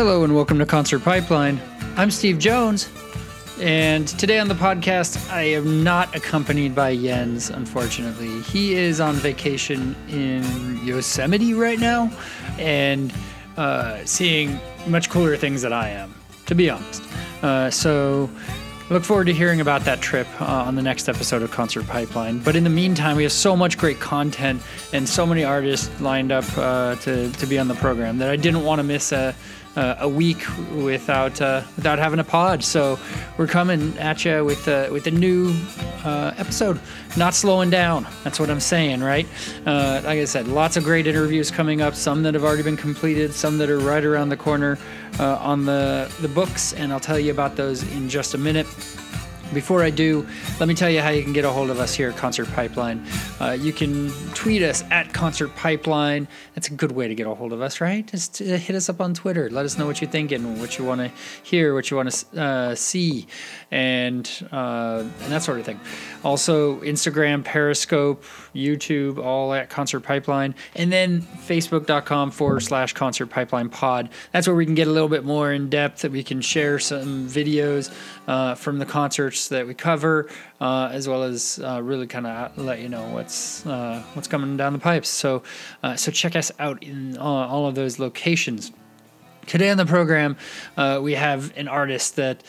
Hello and welcome to Concert Pipeline. I'm Steve Jones, and today on the podcast, I am not accompanied by Jens, unfortunately. He is on vacation in Yosemite right now and uh, seeing much cooler things than I am, to be honest. Uh, so, look forward to hearing about that trip uh, on the next episode of Concert Pipeline. But in the meantime, we have so much great content and so many artists lined up uh, to, to be on the program that I didn't want to miss a uh, a week without uh, without having a pod. So we're coming at you with uh, with a new uh, episode, not slowing down. That's what I'm saying, right? Uh, like I said, lots of great interviews coming up. Some that have already been completed, some that are right around the corner uh, on the the books, and I'll tell you about those in just a minute. Before I do, let me tell you how you can get a hold of us here at Concert Pipeline. Uh, you can tweet us at Concert Pipeline. That's a good way to get a hold of us, right? Just uh, hit us up on Twitter. Let us know what you're thinking, what you want to hear, what you want to uh, see, and uh, and that sort of thing. Also, Instagram, Periscope, YouTube, all at Concert Pipeline, and then Facebook.com forward slash Concert Pipeline Pod. That's where we can get a little bit more in depth. That we can share some videos uh, from the concerts that we cover, uh, as well as uh, really kind of let you know what's uh, what's coming down the pipes. So, uh, so check us out in all of those locations. Today on the program, we have an artist that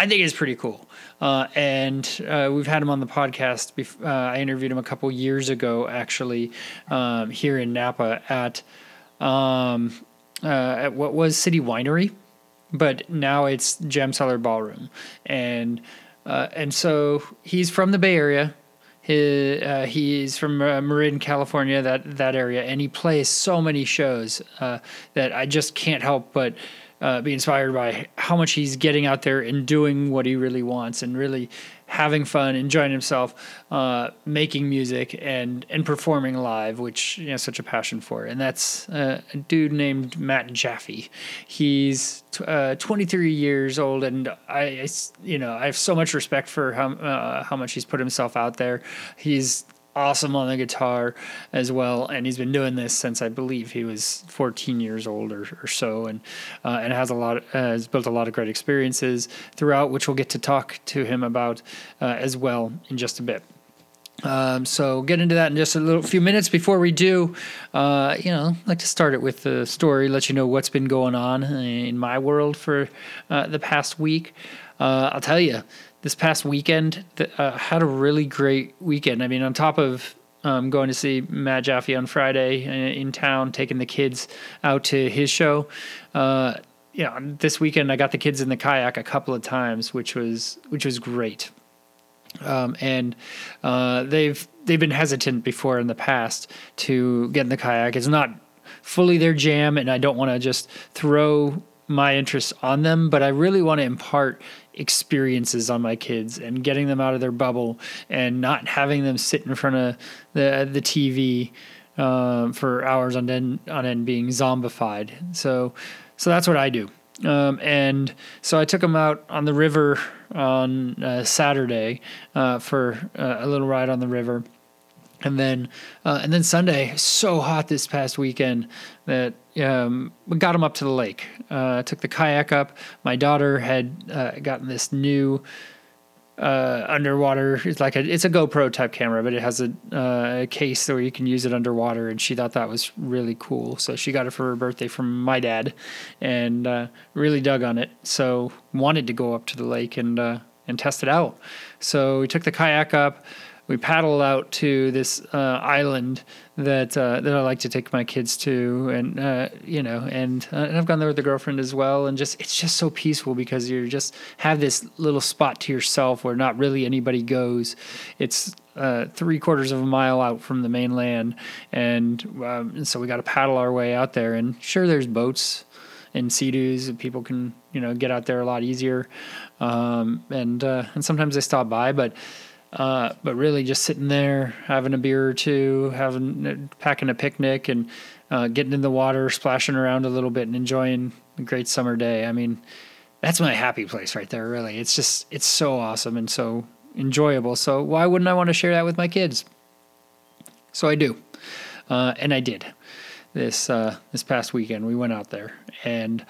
I think is pretty cool. Uh, and uh, we've had him on the podcast. Bef- uh, I interviewed him a couple years ago, actually, um, here in Napa at um, uh, at what was City Winery, but now it's JaM Cellar Ballroom, and uh, and so he's from the Bay Area. He, uh, he's from uh, Marin, California, that that area, and he plays so many shows uh, that I just can't help but uh, be inspired by how much he's getting out there and doing what he really wants, and really having fun, enjoying himself, uh, making music and and performing live, which you know such a passion for. And that's uh, a dude named Matt Jaffe. He's t- uh, 23 years old, and I, I you know I have so much respect for how uh, how much he's put himself out there. He's awesome on the guitar as well and he's been doing this since i believe he was 14 years old or, or so and uh, and has a lot uh, has built a lot of great experiences throughout which we'll get to talk to him about uh, as well in just a bit um, so get into that in just a little few minutes. Before we do, uh, you know, like to start it with the story, let you know what's been going on in my world for uh, the past week. Uh, I'll tell you, this past weekend uh, had a really great weekend. I mean, on top of um, going to see Matt Jaffe on Friday in, in town, taking the kids out to his show. Uh, you know, this weekend I got the kids in the kayak a couple of times, which was which was great um, and uh, they've they've been hesitant before in the past to get in the kayak. It's not fully their jam, and I don't want to just throw my interests on them, but I really want to impart experiences on my kids and getting them out of their bubble and not having them sit in front of the the TV uh, for hours on end on end being zombified. So so that's what I do. Um, and so I took them out on the river on uh, Saturday uh, for uh, a little ride on the river, and then uh, and then Sunday. So hot this past weekend that um, we got them up to the lake. Uh, took the kayak up. My daughter had uh, gotten this new uh, underwater. It's like a it's a GoPro type camera, but it has a, uh, a case where you can use it underwater, and she thought that was really cool. So she got it for her birthday from my dad, and uh, really dug on it. So wanted to go up to the lake and and test it out. So we took the kayak up. We paddled out to this uh, island that uh, that I like to take my kids to, and uh, you know, and, uh, and I've gone there with a girlfriend as well, and just it's just so peaceful because you just have this little spot to yourself where not really anybody goes. It's uh, three quarters of a mile out from the mainland, and, um, and so we got to paddle our way out there. And sure, there's boats and sea-doos, and people can you know get out there a lot easier, um, and uh, and sometimes they stop by, but. Uh, but really, just sitting there, having a beer or two, having packing a picnic, and uh, getting in the water, splashing around a little bit, and enjoying a great summer day. I mean, that's my happy place right there. Really, it's just it's so awesome and so enjoyable. So why wouldn't I want to share that with my kids? So I do, uh, and I did. this uh, this past weekend. We went out there and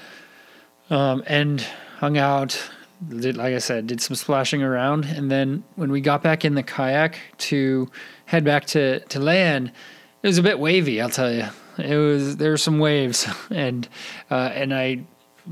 um, and hung out. Did like I said, did some splashing around, and then when we got back in the kayak to head back to to land, it was a bit wavy. I'll tell you, it was there were some waves, and uh, and I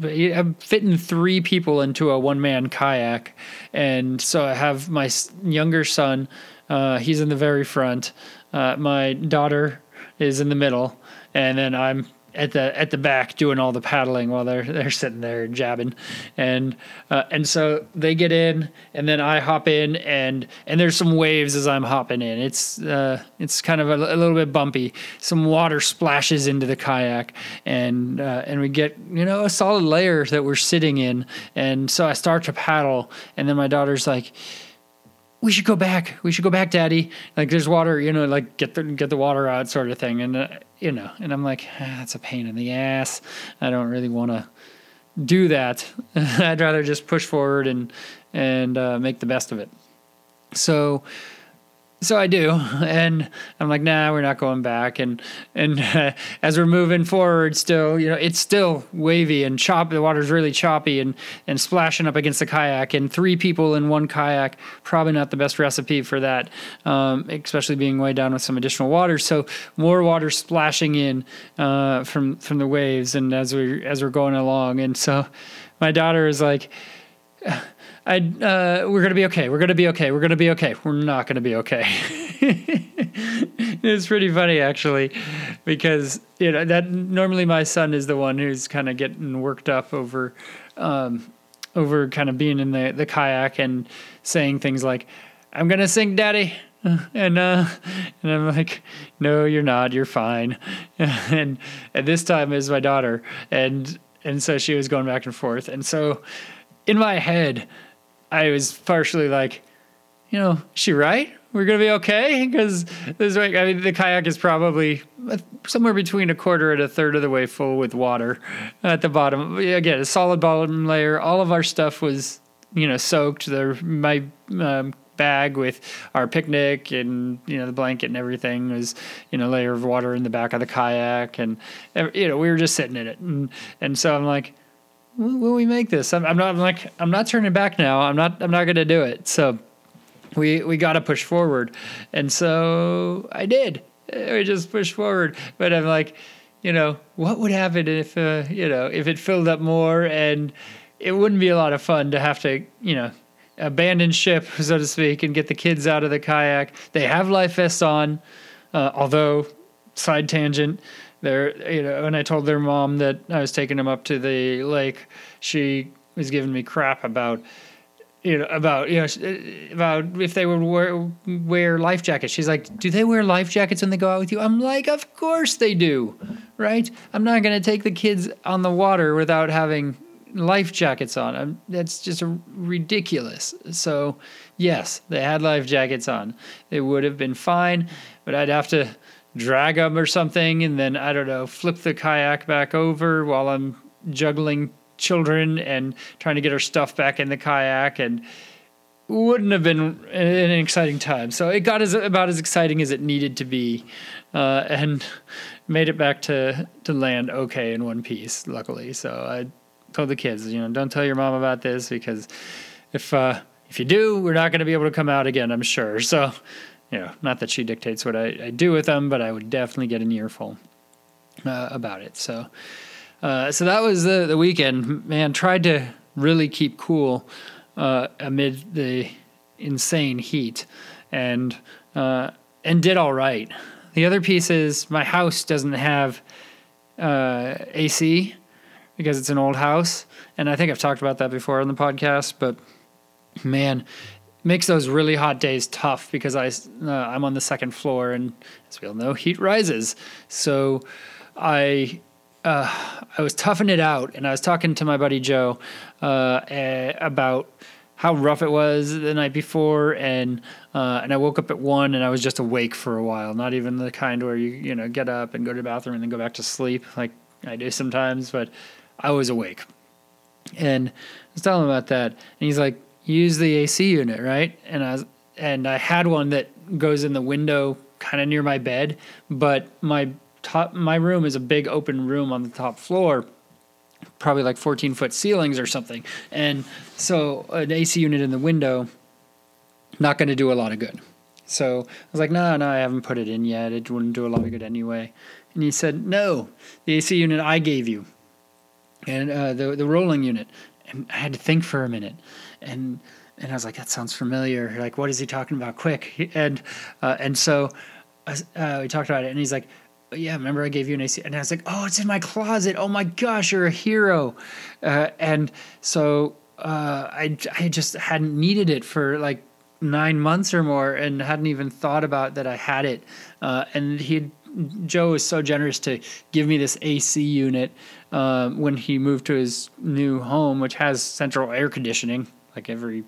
I'm fitting three people into a one man kayak, and so I have my younger son. Uh, he's in the very front. Uh, my daughter is in the middle, and then I'm at the at the back doing all the paddling while they're they're sitting there jabbing, and uh, and so they get in, and then I hop in, and and there's some waves as I'm hopping in. It's uh, it's kind of a, a little bit bumpy. Some water splashes into the kayak, and uh, and we get you know a solid layer that we're sitting in, and so I start to paddle, and then my daughter's like we should go back. We should go back, Daddy. Like there's water, you know, like get the get the water out, sort of thing. And uh, you know, and I'm like, ah, that's a pain in the ass. I don't really want to do that. I'd rather just push forward and and uh, make the best of it. So so I do, and I'm like, nah, we're not going back. And and uh, as we're moving forward, still, you know, it's still wavy and choppy. The water's really choppy and and splashing up against the kayak. And three people in one kayak, probably not the best recipe for that, um, especially being way down with some additional water. So more water splashing in uh, from from the waves, and as we as we're going along, and so my daughter is like I uh, we're gonna be okay. We're gonna be okay. We're gonna be okay. We're not gonna be okay. it's pretty funny actually, because you know that normally my son is the one who's kind of getting worked up over, um, over kind of being in the the kayak and saying things like, "I'm gonna sink, Daddy." and uh, and I'm like, no, you're not. You're fine. and and this time is my daughter, and and so she was going back and forth, and so in my head, I was partially like, you know, she right? We're gonna be okay because this way. I mean, the kayak is probably somewhere between a quarter and a third of the way full with water at the bottom. Again, a solid bottom layer. All of our stuff was, you know, soaked. There, my um, bag with our picnic and you know the blanket and everything was you know layer of water in the back of the kayak and you know we were just sitting in it and and so I'm like will we make this? I'm, I'm not I'm like I'm not turning back now. I'm not I'm not going to do it. So we we got to push forward, and so I did. We just pushed forward. But I'm like, you know, what would happen if uh, you know if it filled up more and it wouldn't be a lot of fun to have to you know abandon ship so to speak and get the kids out of the kayak. They have life vests on, uh, although side tangent they're you know when I told their mom that I was taking them up to the lake, she was giving me crap about you know about you know about if they would wear wear life jackets. She's like, "Do they wear life jackets when they go out with you?" I'm like, "Of course they do." Right? I'm not going to take the kids on the water without having life jackets on. I'm, that's just ridiculous. So, yes, they had life jackets on. They would have been fine, but I'd have to drag them or something, and then I don't know, flip the kayak back over while I'm juggling children and trying to get our stuff back in the kayak, and wouldn't have been an exciting time. So it got as about as exciting as it needed to be, uh, and made it back to to land okay in one piece. Luckily, so I told the kids, you know, don't tell your mom about this because if uh, if you do, we're not going to be able to come out again. I'm sure. So you know, not that she dictates what I, I do with them, but I would definitely get an earful uh, about it. So, uh, so that was the the weekend. Man, tried to really keep cool uh, amid the insane heat, and uh, and did all right. The other piece is my house doesn't have uh, AC because it's an old house, and I think I've talked about that before on the podcast, but man, makes those really hot days tough because I uh, I'm on the second floor and as we all know heat rises. So I uh, I was toughing it out and I was talking to my buddy Joe uh, about how rough it was the night before and uh, and I woke up at one and I was just awake for a while. Not even the kind where you you know get up and go to the bathroom and then go back to sleep like I do sometimes, but I was awake. And I was telling him about that, and he's like, use the AC unit, right? And I was, and I had one that goes in the window kind of near my bed, but my top my room is a big open room on the top floor probably like 14 foot ceilings or something. And so an ac unit in the window not going to do a lot of good. So i was like no no i haven't put it in yet. It wouldn't do a lot of good anyway. And he said no the ac unit i gave you and uh, the, the rolling unit. And i had to think for a minute and and i was like that sounds familiar like what is he talking about quick and uh, and so uh, we talked about it and he's like yeah, remember I gave you an AC, and I was like, oh, it's in my closet. Oh my gosh, you're a hero. Uh, and so uh, I I just hadn't needed it for like nine months or more, and hadn't even thought about that I had it. Uh, and he Joe was so generous to give me this AC unit uh, when he moved to his new home, which has central air conditioning, like every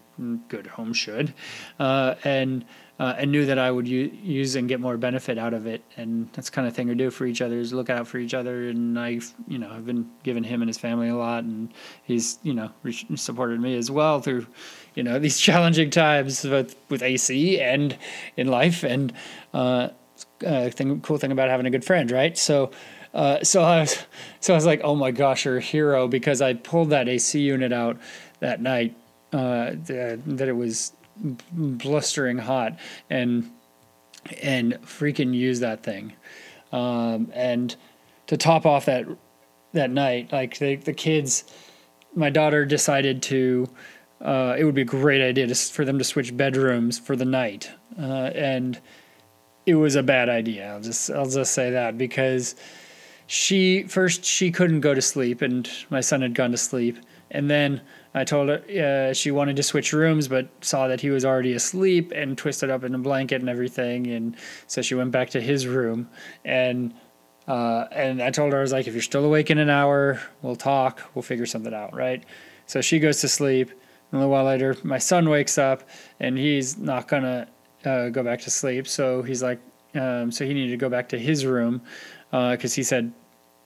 good home should, uh, and uh, and knew that I would u- use and get more benefit out of it. And that's kind of thing we do for each other is look out for each other. And I've, you know, I've been giving him and his family a lot, and he's, you know, re- supported me as well through, you know, these challenging times with with AC and in life. And uh, uh, thing, cool thing about having a good friend, right? So. Uh, so I was, so I was like, oh my gosh, you're a hero because I pulled that AC unit out that night. Uh, that, that it was blustering hot and and freaking use that thing. Um, and to top off that that night, like the the kids, my daughter decided to. Uh, it would be a great idea to, for them to switch bedrooms for the night, uh, and it was a bad idea. I'll just I'll just say that because she first she couldn't go to sleep, and my son had gone to sleep, and then I told her uh, she wanted to switch rooms, but saw that he was already asleep and twisted up in a blanket and everything, and so she went back to his room. And uh, and I told her I was like, if you're still awake in an hour, we'll talk. We'll figure something out, right? So she goes to sleep. A little while later, my son wakes up, and he's not gonna uh, go back to sleep. So he's like, um, so he needed to go back to his room because uh, he said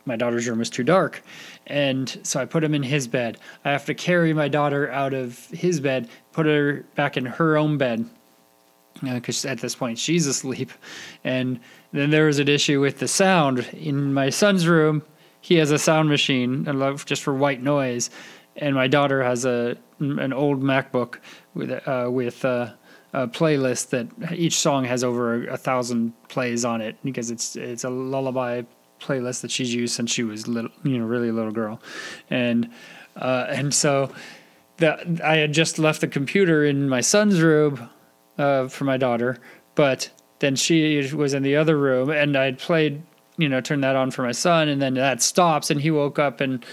my daughter's room was too dark. And so I put him in his bed. I have to carry my daughter out of his bed, put her back in her own bed because uh, at this point she's asleep. And then there was an issue with the sound in my son's room. He has a sound machine just for white noise, and my daughter has a an old MacBook with uh, with uh, a playlist that each song has over a, a thousand plays on it because it's it's a lullaby playlist that she's used since she was little, you know, really a little girl, and uh, and so that I had just left the computer in my son's room uh, for my daughter, but then she was in the other room, and I'd played, you know, turned that on for my son, and then that stops, and he woke up and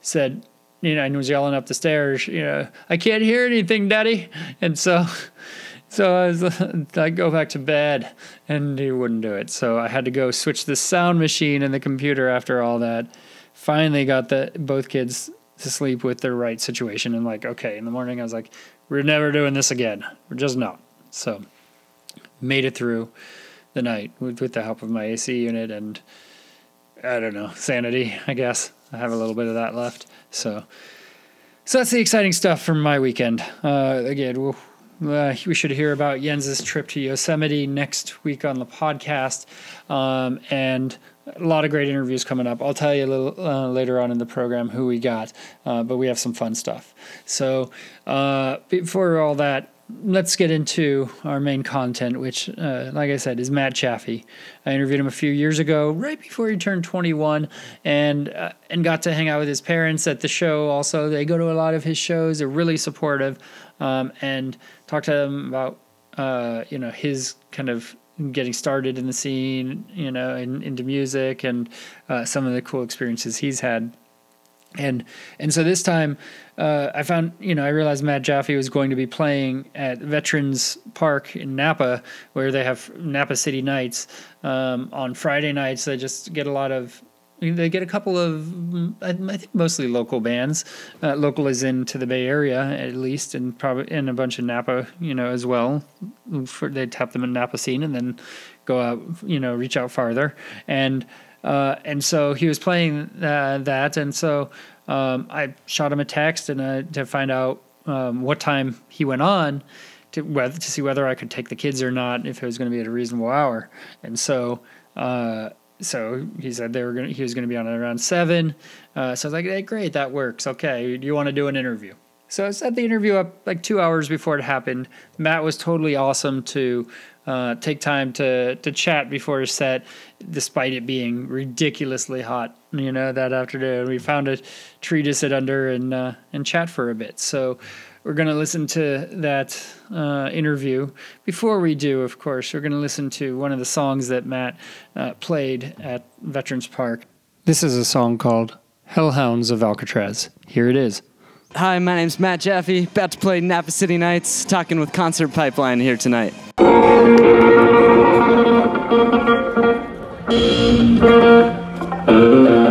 said, you know, and was yelling up the stairs, you know, I can't hear anything, Daddy, and so so I was I go back to bed, and he wouldn't do it. So I had to go switch the sound machine and the computer after all that. Finally, got the both kids to sleep with the right situation, and like, okay, in the morning I was like, we're never doing this again. We're just not. So made it through the night with, with the help of my AC unit and I don't know sanity. I guess I have a little bit of that left. So. So that's the exciting stuff from my weekend. Uh, again, we'll, uh, we should hear about Jens's trip to Yosemite next week on the podcast, um, and a lot of great interviews coming up. I'll tell you a little uh, later on in the program who we got, uh, but we have some fun stuff. So uh, before all that, let's get into our main content, which, uh, like I said, is Matt Jaffe. I interviewed him a few years ago, right before he turned 21, and uh, and got to hang out with his parents at the show. Also, they go to a lot of his shows. They're really supportive, um, and talk to him about uh, you know his kind of getting started in the scene, you know, in, into music and uh, some of the cool experiences he's had. And and so this time, uh, I found you know I realized Matt Jaffe was going to be playing at Veterans Park in Napa, where they have Napa City Nights um, on Friday nights. They just get a lot of they get a couple of I think mostly local bands, uh, local is into the Bay Area at least, and probably in a bunch of Napa, you know, as well. For, they tap them in Napa scene and then go out, you know, reach out farther, and uh, and so he was playing uh, that, and so um, I shot him a text and uh, to find out um, what time he went on. To, whether, to see whether I could take the kids or not, if it was going to be at a reasonable hour, and so uh, so he said they were gonna he was gonna be on around seven. Uh, so I was like, hey, great, that works. Okay, do you want to do an interview? So I set the interview up like two hours before it happened. Matt was totally awesome to uh, take time to to chat before his set, despite it being ridiculously hot. You know that afternoon, we found a tree to sit under and uh, and chat for a bit. So we're going to listen to that uh, interview. Before we do, of course, we're going to listen to one of the songs that Matt uh, played at Veterans Park. This is a song called Hellhounds of Alcatraz. Here it is. Hi, my name's Matt Jaffe, about to play Napa City Nights, talking with Concert Pipeline here tonight.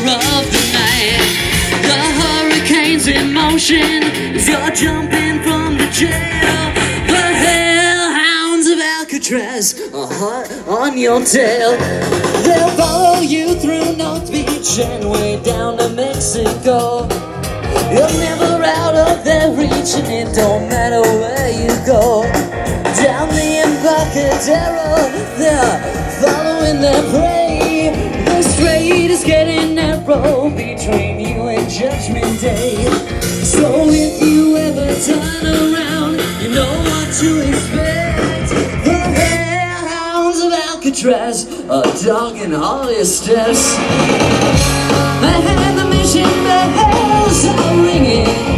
of the night. The hurricane's in motion as you're jumping from the jail. The hellhounds of Alcatraz are hot on your tail. They'll follow you through North Beach and way down to Mexico. You're never out of their reach, and it don't matter where you go. Down the Embarcadero, they're following their prey. The strait is getting Judgment Day. So if you ever turn around, you know what to expect. The hellhounds of Alcatraz are dogging all your steps. I had the mission bells are ringing.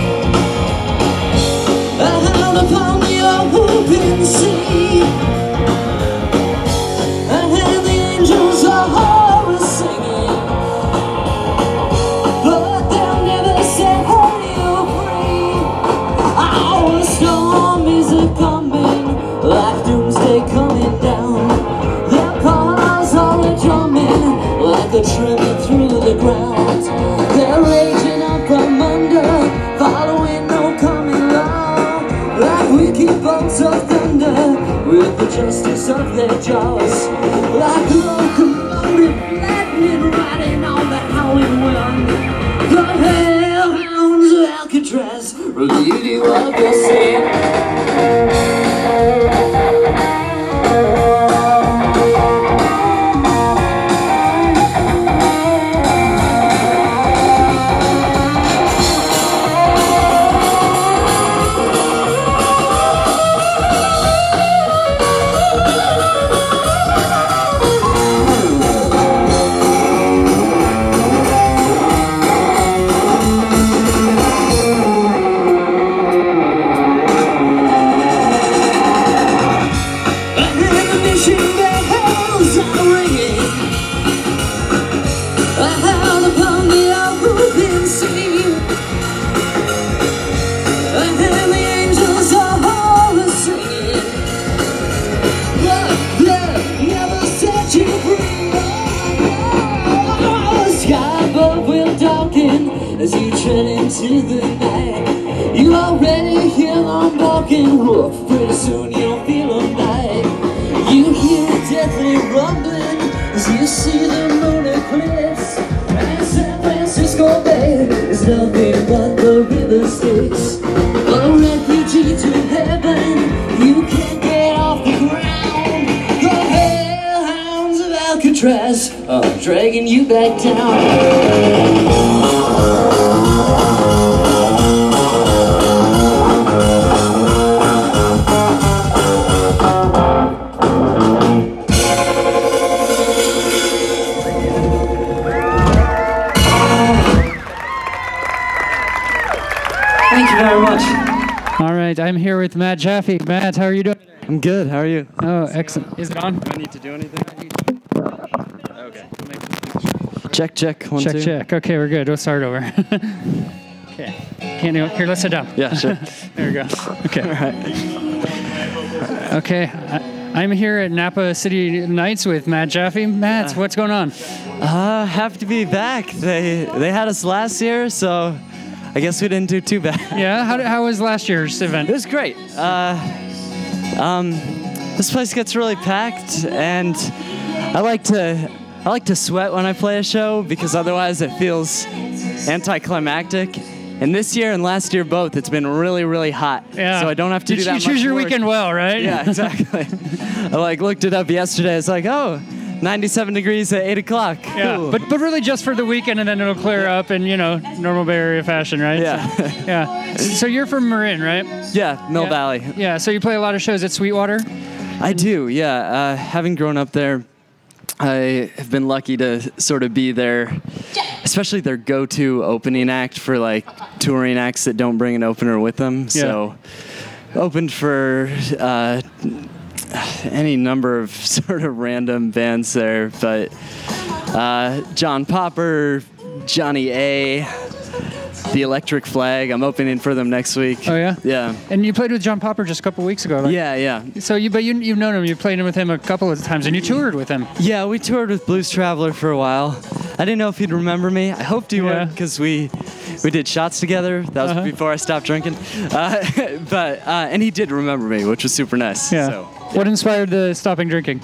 Jaffe. Matt, how are you doing? I'm good. How are you? Oh, excellent. Is it on? Do I need to do anything? Okay. Check, check. One, check, two. check. Okay, we're good. We'll start over. okay. Can't do it. Here, let's sit down. Yeah, sure. There we go. Okay. All right. Okay. I, I'm here at Napa City Nights with Matt Jaffe. Matt, what's going on? Uh, happy to be back. They they had us last year, so I guess we didn't do too bad. Yeah. How, how was last year's event? It was great. Uh, um, this place gets really packed, and I like to I like to sweat when I play a show because otherwise it feels anticlimactic. And this year and last year both, it's been really really hot. Yeah. So I don't have to you, do that You choose your work. weekend well, right? Yeah, exactly. I like looked it up yesterday. It's like, oh, 97 degrees at 8 o'clock. Yeah, Cool. but but really just for the weekend, and then it'll clear up in you know normal Bay Area fashion, right? Yeah. So, yeah. So you're from Marin, right? yeah, Mill Yeah. Valley. Yeah. So you play a lot of shows at Sweetwater. I do, yeah. Uh, having grown up there, I have been lucky to sort of be their, especially their go-to opening act for like touring acts that don't bring an opener with them. So, opened for uh, any number of sort of random bands there, but uh, John Popper, Johnny A. The Electric Flag. I'm opening for them next week. Oh, yeah? Yeah. And you played with John Popper just a couple weeks ago. Like, Yeah, yeah. So you, but you, you've known him. You've played with him a couple of times, and you toured with him. Yeah, we toured with Blues Traveler for a while. I didn't know if he'd remember me. I hoped he Yeah. would because we we did shots together. That was Uh-huh. before I stopped drinking. Uh, but uh, and he did remember me, which was super nice. Yeah. So. What inspired the stopping drinking?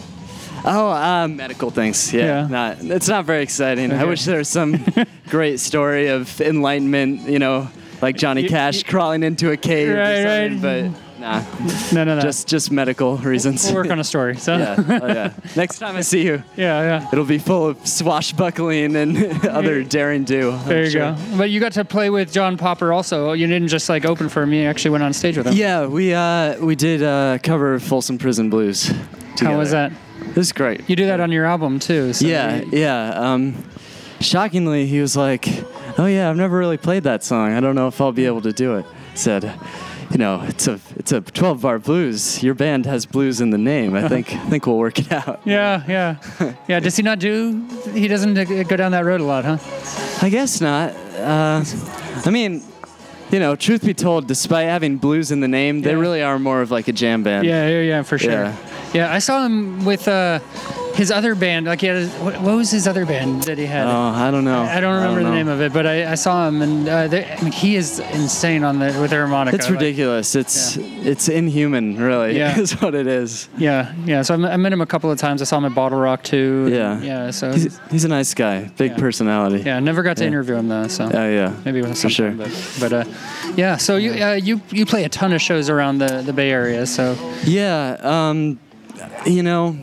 Oh, uh, medical things. Yeah. Yeah. Not. It's not very exciting. I wish there was some great story of enlightenment. You know, like Johnny Cash you- crawling into a cave Right, or something. right. But nah, No, no, no. just just medical reasons. we'll work on a story. So yeah. Oh, yeah. Next time I see you. yeah, yeah. It'll be full of swashbuckling and other daring do. I'm There you sure. go. But you got to play with John Popper also. You didn't just like open for him. You actually went on stage with him. Yeah, we uh, we did uh, cover Folsom Prison Blues. How was that? It was great. You do that on your album too. So yeah, yeah. Um, shockingly, he was like, "Oh yeah, I've never really played that song. I don't know if I'll be able to do it." Said, "You know, it's a it's a 12 bar blues. Your band has blues in the name. I think I think we'll work it out." Yeah, yeah, yeah. Does he not do? He doesn't uh, go down that road a lot, huh? I guess not. Uh, I mean. You know, truth be told, despite having blues in the name, they really are more of like a jam band. Yeah, yeah, yeah, for sure. Yeah. Yeah, I saw him with uh, his other band. Like he had, a, what, what was his other band that he had? Oh, I don't know. I don't remember the name of it, but I, I saw him, and uh, they, I mean, he is insane on the with the harmonica. It's Like, ridiculous. It's it's inhuman, really. Yeah. is what it is. yeah, yeah. So I met, him a couple of times. I saw him at Bottle Rock too. and- Yeah. yeah. So He's, he's a nice guy, big Yeah. personality. yeah, I never got to Yeah. interview him though. So Oh yeah. maybe with for sure. but, but uh, yeah. So you uh, you you play a ton of shows around the, the Bay Area. So Yeah. Um, you know.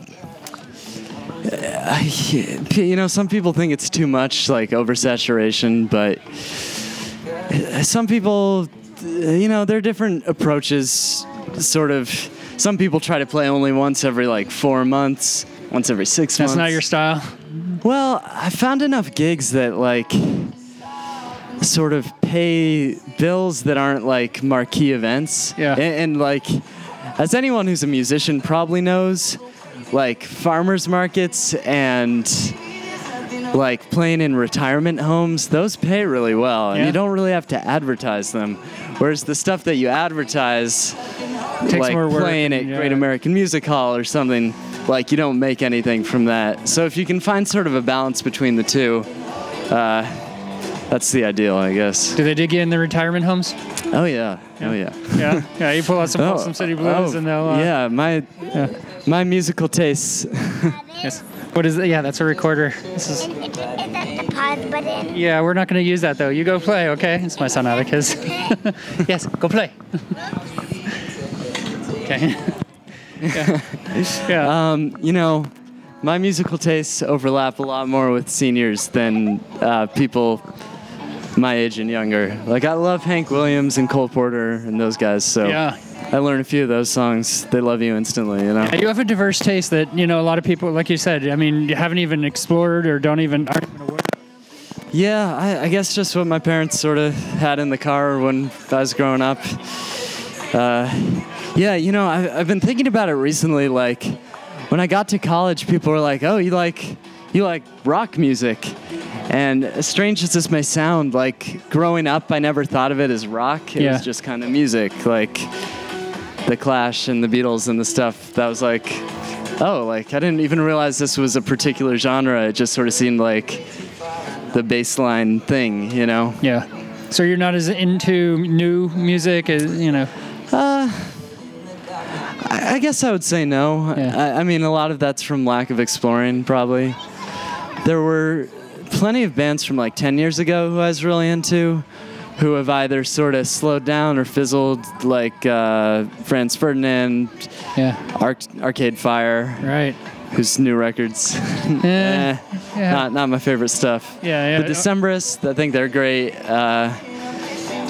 I, you know, some people think it's too much, like oversaturation, but uh, some people, uh, you know, there are different approaches. Sort of, some people try to play only once every like four months, once every six that's months. not your style. Well, I found enough gigs that like sort of pay bills that aren't like marquee events. Yeah. And, and like, as anyone who's a musician probably knows, like farmers markets and like playing in retirement homes, those pay really well, and Yeah. you don't really have to advertise them. Whereas the stuff that you advertise, Takes like more work playing at and- Great. American Music Hall or something, like you don't make anything from that. So if you can find sort of a balance between the two, uh, that's the ideal, I guess. Do they dig you in the retirement homes? Oh yeah, oh yeah. Yeah, yeah. You pull out some Oh, Folsom City Blues, oh, and they'll. Uh, yeah, my yeah. my musical tastes. Yes. What is it? Yeah, that's a recorder. This is. Is that pause button? Yeah, we're not going to use that though. You go play, okay? It's my son Atticus. yes, go play. okay. yeah. yeah. Um, you know, my musical tastes overlap a lot more with seniors than uh, people my age and younger. Like I love Hank Williams and Cole Porter and those guys. So yeah. I learned a few of those songs. They love you instantly. You know. Yeah, You have a diverse taste that you know a lot of people, like you said. I mean, you haven't even explored or don't even aren't even aware. Yeah, I, I guess just what my parents sort of had in the car when I was growing up. Uh, yeah, you know, I've, I've been thinking about it recently. Like, when I got to college, people were like, "Oh, you like you like rock music," and as strange as this may sound, like growing up, I never thought of it as rock. It Yeah. was just kind of music, like the Clash and the Beatles and the stuff. That was like, oh, like I didn't even realize this was a particular genre. It just sort of seemed like the baseline thing, you know. Yeah. So you're not as into new music as you know. Uh, I, I guess I would say no. Yeah. I, I mean, a lot of that's from lack of exploring, probably. There were plenty of bands from like 10 years ago who I was really into who have either sort of slowed down or fizzled, like uh, Franz Ferdinand, Yeah. Arc- Arcade Fire, Right. whose new records, Eh, eh, yeah. not, not my favorite stuff. Yeah, yeah. The Decemberists, I think they're great. Uh,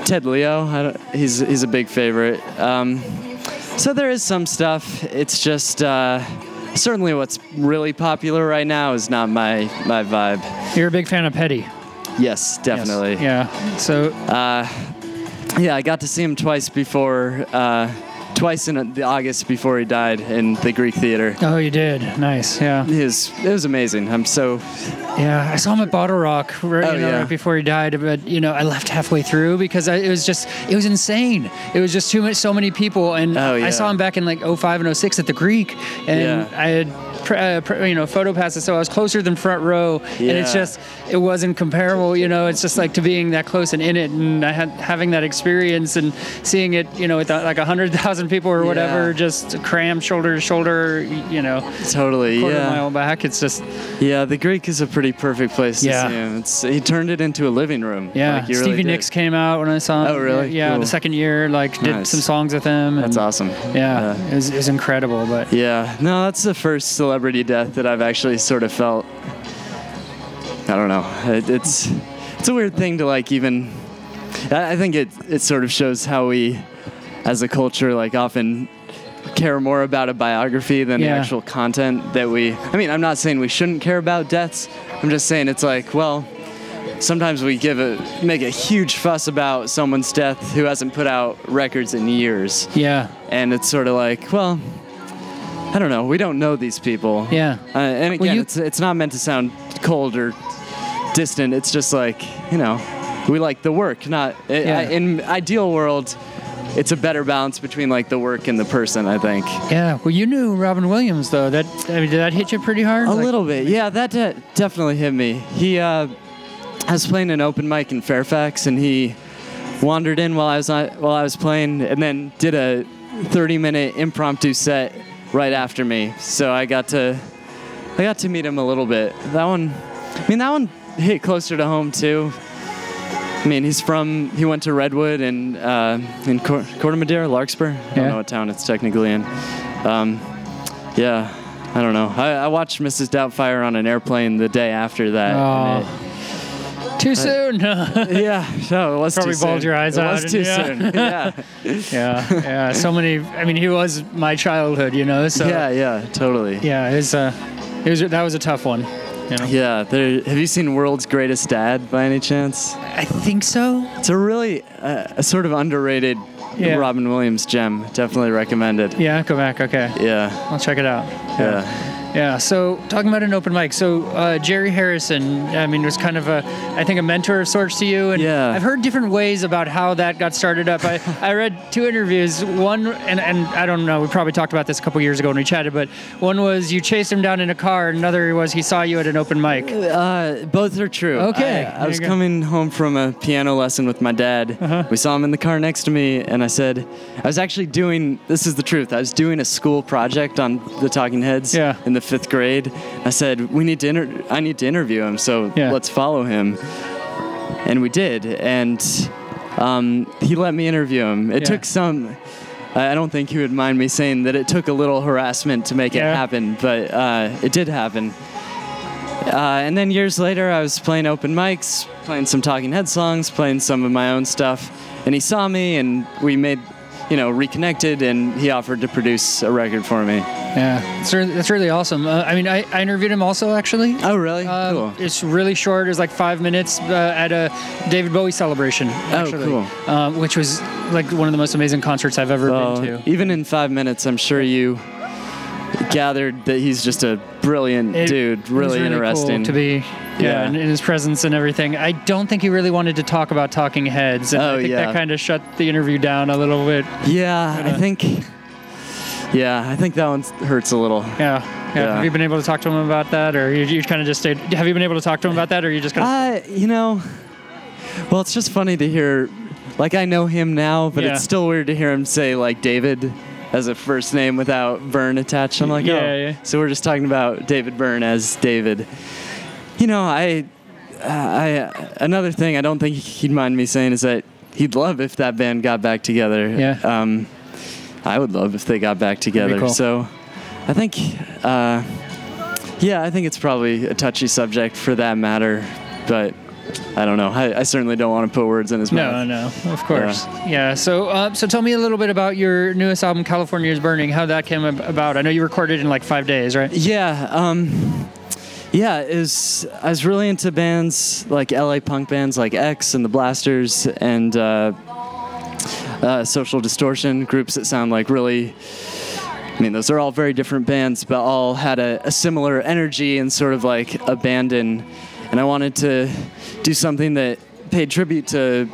Ted Leo, I don't, he's he's a big favorite. Um, so there is some stuff. It's just uh, certainly what's really popular right now is not my my vibe. You're a big fan of Petty. Yes, definitely. Yeah. So Yeah, I got to see him twice before, uh, twice in the August before he died in the Greek Theater. oh, you did. Nice. Yeah. It was it was amazing. I'm so Yeah, I saw him at Bottle Rock right, Oh, you know, yeah. right before he died. But you know, I left halfway through because I, it was just it was insane. It was just too much, so many people, and Oh, I saw him back in like 05 and 06 at the Greek, and Yeah. I had. Uh, you know, photo passes, so I was closer than front row, and it's just, it wasn't comparable. You know, it's just like to being that close and in it, and I had having that experience and seeing it, you know, with uh, like a hundred thousand people or whatever, Yeah. just crammed shoulder to shoulder, you know, totally quarter yeah. mile back. It's just, Yeah, the Greek is a pretty perfect place to Yeah. see him. It's, he turned it into a living room. Yeah, like Stevie really. Nicks came out when I saw him. Oh, really? Yeah, Cool. the second year, like did Nice. some songs with him. That's awesome. Yeah, It, was, it was incredible. But Yeah, no, that's the first celebrity death that I've actually sort of felt. I don't know. It, it's it's a weird thing to like even. I I think it it sort of shows how we, as a culture, like often care more about a biography than the actual content that we. I mean, I'm not saying we shouldn't care about deaths. I'm just saying it's like, well, sometimes we give a make a huge fuss about someone's death who hasn't put out records in years yeah, and it's sort of like, well, I don't know. We don't know these people. yeah, Uh, and again, Well, you- it's it's not meant to sound cold or distant. It's just like you know, we like the work. Not Yeah. I, in ideal world, it's a better balance between like the work and the person. I think yeah. Well, you knew Robin Williams though. That I mean, did that hit you pretty hard? a Like- little bit. Yeah, that de- definitely hit me. He uh, I was playing an open mic in Fairfax, and he wandered in while I was on, while I was playing, and then did a 30 minute impromptu set right after me. So I got to I got to meet him a little bit. That one, I mean, that one hit closer to home too. I mean, he's from he went to Redwood and uh, in Cor- Corte Madera, Larkspur. I don't Yeah. know what town it's technically in. Um, yeah, I don't know. I, I watched Mrs. Doubtfire on an airplane the day after that. and Too soon. yeah, So it was Probably too bawled soon. your eyes it out was too and- soon. Yeah, yeah, yeah. So many. I mean, he was my childhood. You know. So yeah, yeah, totally. yeah. It was. Uh, it was. That was a tough one. You know. Yeah, there, have you seen World's Greatest Dad by any chance? I think so. It's a really uh, a sort of underrated Yeah. Robin Williams gem. Definitely recommended. Yeah. Go back. Okay. Yeah, I'll check it out. yeah. Yeah. So talking about an open mic, so uh, Jerry Harrison, I mean, was kind of a, I think, a mentor of sorts to you, and Yeah. I've heard different ways about how that got started up. I, I read two interviews. One, and, and I don't know, we probably talked about this a couple years ago when we chatted, but one was you chased him down in a car, another was he saw you at an open mic. Uh, both are true. Okay, I, I was coming home from a piano lesson with my dad. Uh-huh. We saw him in the car next to me, and I said, I was actually doing, this is the truth, I was doing a school project on the Talking Heads Yeah. in the fifth grade. I said, we need to, inter- I need to interview him, so Yeah. let's follow him. And we did, and um, he let me interview him. It Yeah. took some. I don't think he would mind me saying that it took a little harassment to make Yeah. it happen, but uh, it did happen. Uh, and then years later, I was playing open mics, playing some Talking Head songs, playing some of my own stuff, and he saw me, and we made, you know, reconnected, and he offered to produce a record for me. Yeah, it's really, that's really awesome. Uh, I mean, I, I interviewed him also actually. Oh, really? Um, cool. It's really short. It was like five minutes uh, at a David Bowie celebration. Actually, cool. Um, which was like one of the most amazing concerts I've ever Well, been to. even in five minutes, I'm sure you gathered that he's just a brilliant It dude. Really, cool interesting. to be. Yeah, Yeah. in, in his presence and everything. I don't think he really wanted to talk about Talking Heads, and Oh, I think yeah. that kind of shut the interview down a little bit. Yeah, I uh, think. Yeah, I think that one hurts a little. Yeah. Yeah. Yeah. Have you been able to talk to him about that, or you, you kind of just stayed? Have you been able to talk to him about that, or you just kind of? Uh, you know, well, it's just funny to hear. Like I know him now, but it's still weird to hear him say like David as a first name without Byrne attached. I'm like, Yeah, oh, yeah. so we're just talking about David Byrne as David. You know, I, uh, I another thing I don't think he'd mind me saying is that he'd love if that band got back together. Yeah. Um, I would love if they got back together. cool. So, I think, uh, yeah, I think it's probably a touchy subject for that matter, but I don't know. I, I certainly don't want to put words in his mouth. no, no, of course. Yeah. So, uh, so tell me a little bit about your newest album, California is Burning. How that came about? I know you recorded in like five days, right? Yeah, um, yeah. Was, I was really into bands like LA punk bands like X and the Blasters and uh, uh, Social Distortion groups that sound like really. I mean, those are all very different bands, but all had a, a similar energy and sort of like abandon. And I wanted to do something that paid tribute to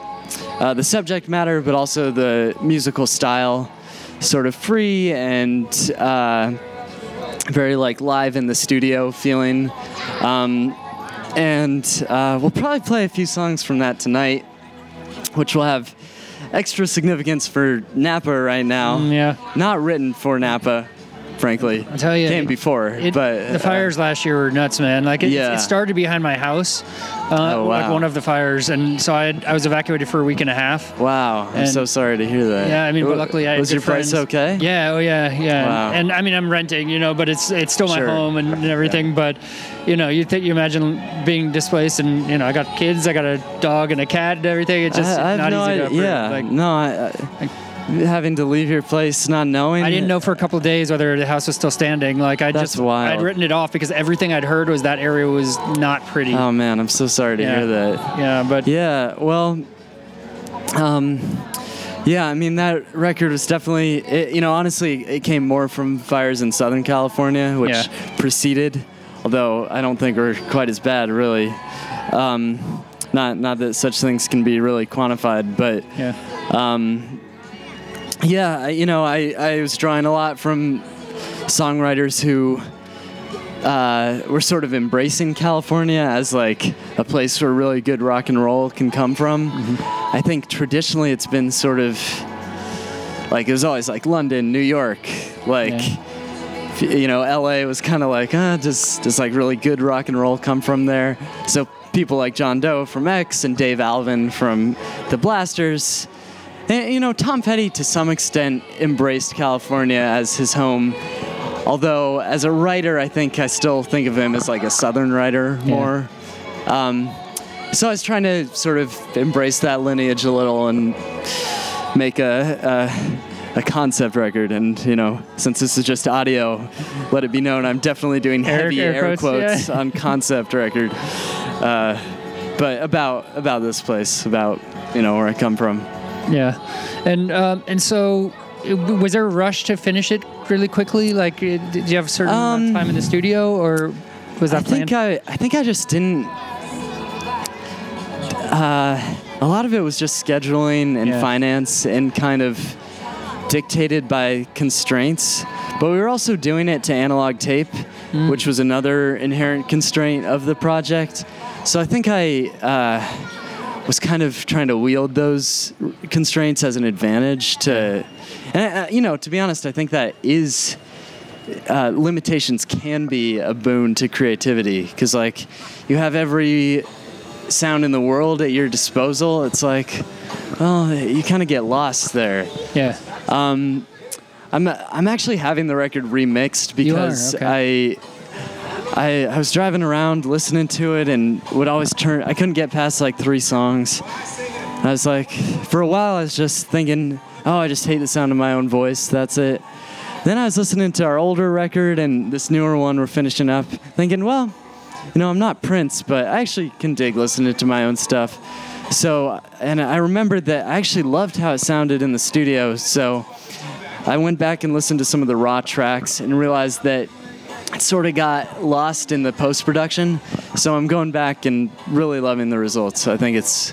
uh, the subject matter, but also the musical style, sort of free and. Uh, very like live in the studio feeling. Um, and uh, we'll probably play a few songs from that tonight, which will have extra significance for Napa right now. Mm, yeah. Not written for Napa, frankly. I'll tell you, came it- before, It, but the uh, fires last year were nuts, man. Like it, Yeah. it started behind my house, uh, Oh, like one of the fires, and so I, had, I was evacuated for a week and a half. wow, I'm so sorry to hear that. Yeah, I mean, but luckily I was your friends. okay? Yeah, oh yeah, yeah. Wow. And I mean, I'm renting, you know, but it's it's still my Sure. home and, and everything. But you know, you think you imagine being displaced, and you know, I got kids, I got a dog and a cat and everything. It's just I, I have not no easy to idea. uproot. Yeah, Like, no, I, I, having to leave your place, not knowing. I didn't know for a couple of days whether the house was still standing. Like I That's just, wild. I'd written it off because everything I'd heard was that area was not pretty. Oh man, I'm so sorry to Yeah. hear that. yeah, but Yeah, well, um, yeah, I mean that record was definitely, it, you know, honestly, it came more from fires in Southern California, which Yeah. preceded, although I don't think were quite as bad, really. Um, not, not that such things can be really quantified, but yeah, um, yeah, I- you know, I, I was drawing a lot from songwriters who uh, were sort of embracing California as like a place where really good rock and roll can come from. I think traditionally it's been sort of like it was always like London, New York, like. f- You know, LA was kind of like, uh, does does like really good rock and roll come from there? So people like John Doe from X and Dave Alvin from the Blasters, you know, Tom Petty to some extent embraced California as his home. Although, as a writer, I think I still think of him as like a Southern writer more. Um, so I was trying to sort of embrace that lineage a little and make a, a, a concept record. And, you know, since this is just audio, let it be known I'm definitely doing Air- heavy air air, quotes, quotes yeah. on concept record. Uh, but about about this place, about, you know, where I come from. Yeah, and um, and so. Was there a rush to finish it really quickly? Like, uh, did you have a certain amount of Um, time in the studio, or was that I think? I, I think I just didn't. Uh, a lot of it was just scheduling and Yeah. finance and kind of dictated by constraints. But we were also doing it to analog tape, Mm. which was another inherent constraint of the project. So I think I uh, was kind of trying to wield those constraints as an advantage to, and uh, you know, to be honest, I think that is uh, limitations can be a boon to creativity. Because like you have every sound in the world at your disposal. It's like well you kind of get lost there. Yeah, um, I'm, I'm actually having the record remixed because okay. I, I I was driving around listening to it and would always turn I couldn't get past like three songs I was like for a while I was just thinking oh I just hate the sound of my own voice that's it then I was listening to our older record and this newer one we're finishing up, thinking, well, you know, I'm not Prince, but I actually can dig listening to my own stuff. So, and I remembered that I actually loved how it sounded in the studio. So I went back and listened to some of the raw tracks and realized that it sort of got lost in the post production. So I'm going back and really loving the results. I think it's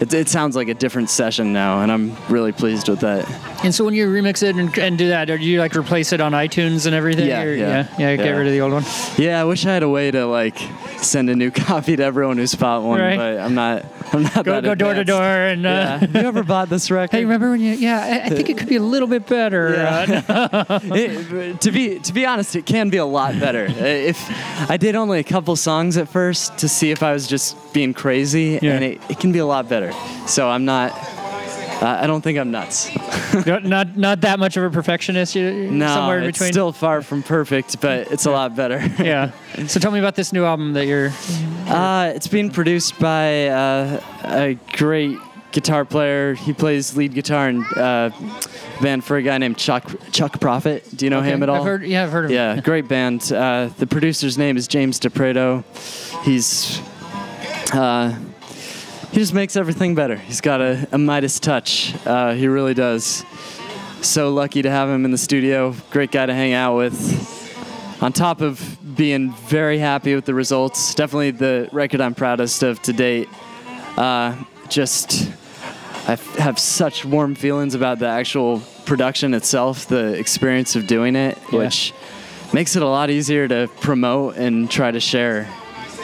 it, it sounds like a different session now, and I'm really pleased with that. And so when you remix it and, and do that, do you like replace it on iTunes and everything? Yeah, or, yeah, yeah, yeah, Get yeah. rid of the old one. Yeah, I wish I had a way to like send a new copy to everyone who's bought one, Right. but I'm not. I'm not Go go door to door and. Uh, Yeah. Have you ever bought this record? Hey, remember when you? Yeah, I, I think it could be a little bit better. Uh, It- to be to be honest, it can be a lot better. If I did only a couple songs at first to see if I was just being crazy, Yeah. and it, it can be a lot better. So I'm not. Uh, I don't think I'm nuts. not not not that much of a perfectionist. You No, somewhere in it's between. still far from perfect, but it's a lot better. yeah. So tell me about this new album that you're. Uh, it's being produced by uh, a great guitar player. He plays lead guitar in uh, a band for a guy named Chuck Chuck Prophet. Do you know him at all? I've heard. Yeah, I've heard of him. Yeah, great band. Uh, the producer's name is James DePrato. He's uh, he just makes everything better. He's got a, a Midas touch. Uh, he really does. So lucky to have him in the studio. Great guy to hang out with. On top of being very happy with the results, definitely the record I'm proudest of to date. Uh, just I f- have such warm feelings about the actual production itself, the experience of doing it, Yeah. which makes it a lot easier to promote and try to share.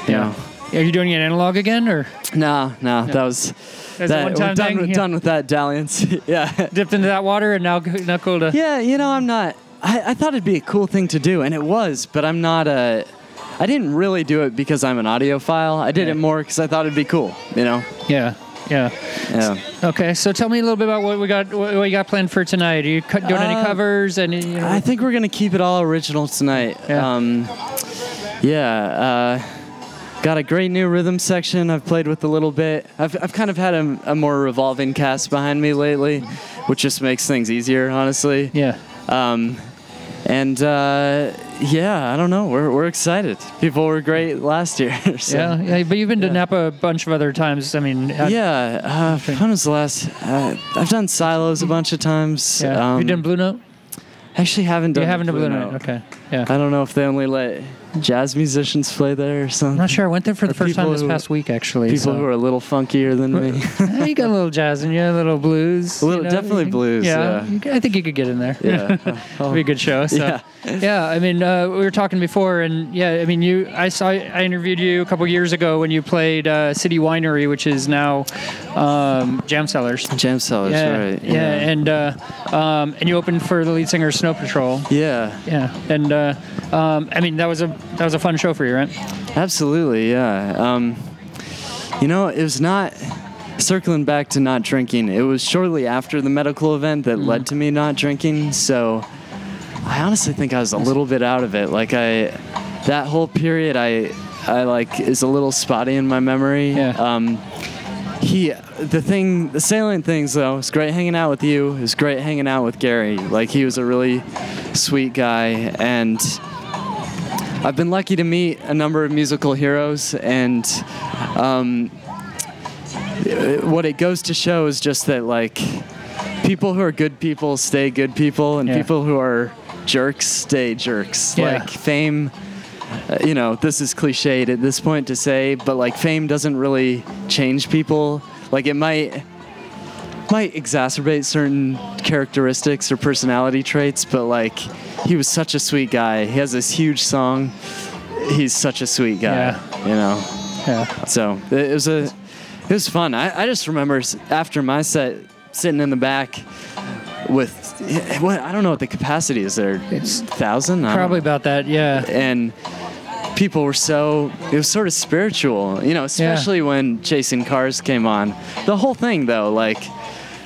You Yeah. know. Are you doing it analog again, or Nah, no, that was That's that, one-time done, thing, with, yeah. done with that dalliance. yeah. dipped into that water and now now cool to? Yeah, you know, I'm not. I, I thought it'd be a cool thing to do, and it was, but I'm not a. I didn't really do it because I'm an audiophile. I did Yeah. it more because I thought it'd be cool. You know. Yeah. Yeah. Yeah. Okay, so tell me a little bit about what we got. What, you got planned for tonight? Are you doing any Uh, covers? Any? You know, I think we're gonna keep it all original tonight. Yeah. Um, yeah. Uh, got a great new rhythm section. I've played with a little bit. I've I've kind of had a, a more revolving cast behind me lately, which just makes things easier, honestly. yeah. Um, and uh, yeah, I don't know. We're we're excited. People were great last year. so. Yeah, yeah, but you've been to Yeah. Napa a bunch of other times. I mean, uh, Yeah, uh, when was the last? Uh, I've done Silo's a bunch of times. yeah. Um, you done Blue Note? Actually, haven't done. You haven't done Blue Note. Note. Okay. Yeah. I don't know if they only let jazz musicians play there or something. I'm not sure. I went there for the Or first time this who- past week, actually. People so. who are a little funkier than me. You got a little jazz in you, a little blues. A little- you know, definitely blues, yeah. c- I think you could get in there. yeah. It'd be a good show. So. Yeah. Yeah. I mean, uh, we were talking before, and yeah, I mean, you. I saw. I interviewed you a couple years ago when you played uh, City Winery, which is now um, JaM Cellars. JaM cellars, yeah, right? yeah, and uh, um, and you opened for the lead singer Snow Patrol. yeah, Yeah, and uh, um, I mean that was a that was a fun show for you, right? absolutely, yeah. Um, you know, it was not circling back to not drinking. It was shortly after the medical event that led to me not drinking. So I honestly think I was a little bit out of it. Like I, that whole period, I, I like is a little spotty in my memory. Yeah. Um, he, the thing, the salient things though, it was great hanging out with you. It was great hanging out with Gary. Like he was a really sweet guy, and I've been lucky to meet a number of musical heroes, and um, what it goes to show is just that like people who are good people stay good people, and Yeah. people who are jerks stay jerks. Yeah. Like fame, uh, you know, this is cliched at this point to say, but like fame doesn't really change people. Like it might might exacerbate certain characteristics or personality traits, but like he was such a sweet guy. He has this huge song. He's such a sweet guy, Yeah. you know. Yeah. So it was a, it was fun. I, I just remember after my set, sitting in the back with, what I don't know what the capacity is there. It's thousand, Probably about that. Yeah. And people were so it was sort of spiritual, you know, especially when Chasing Cars came on. The whole thing though, like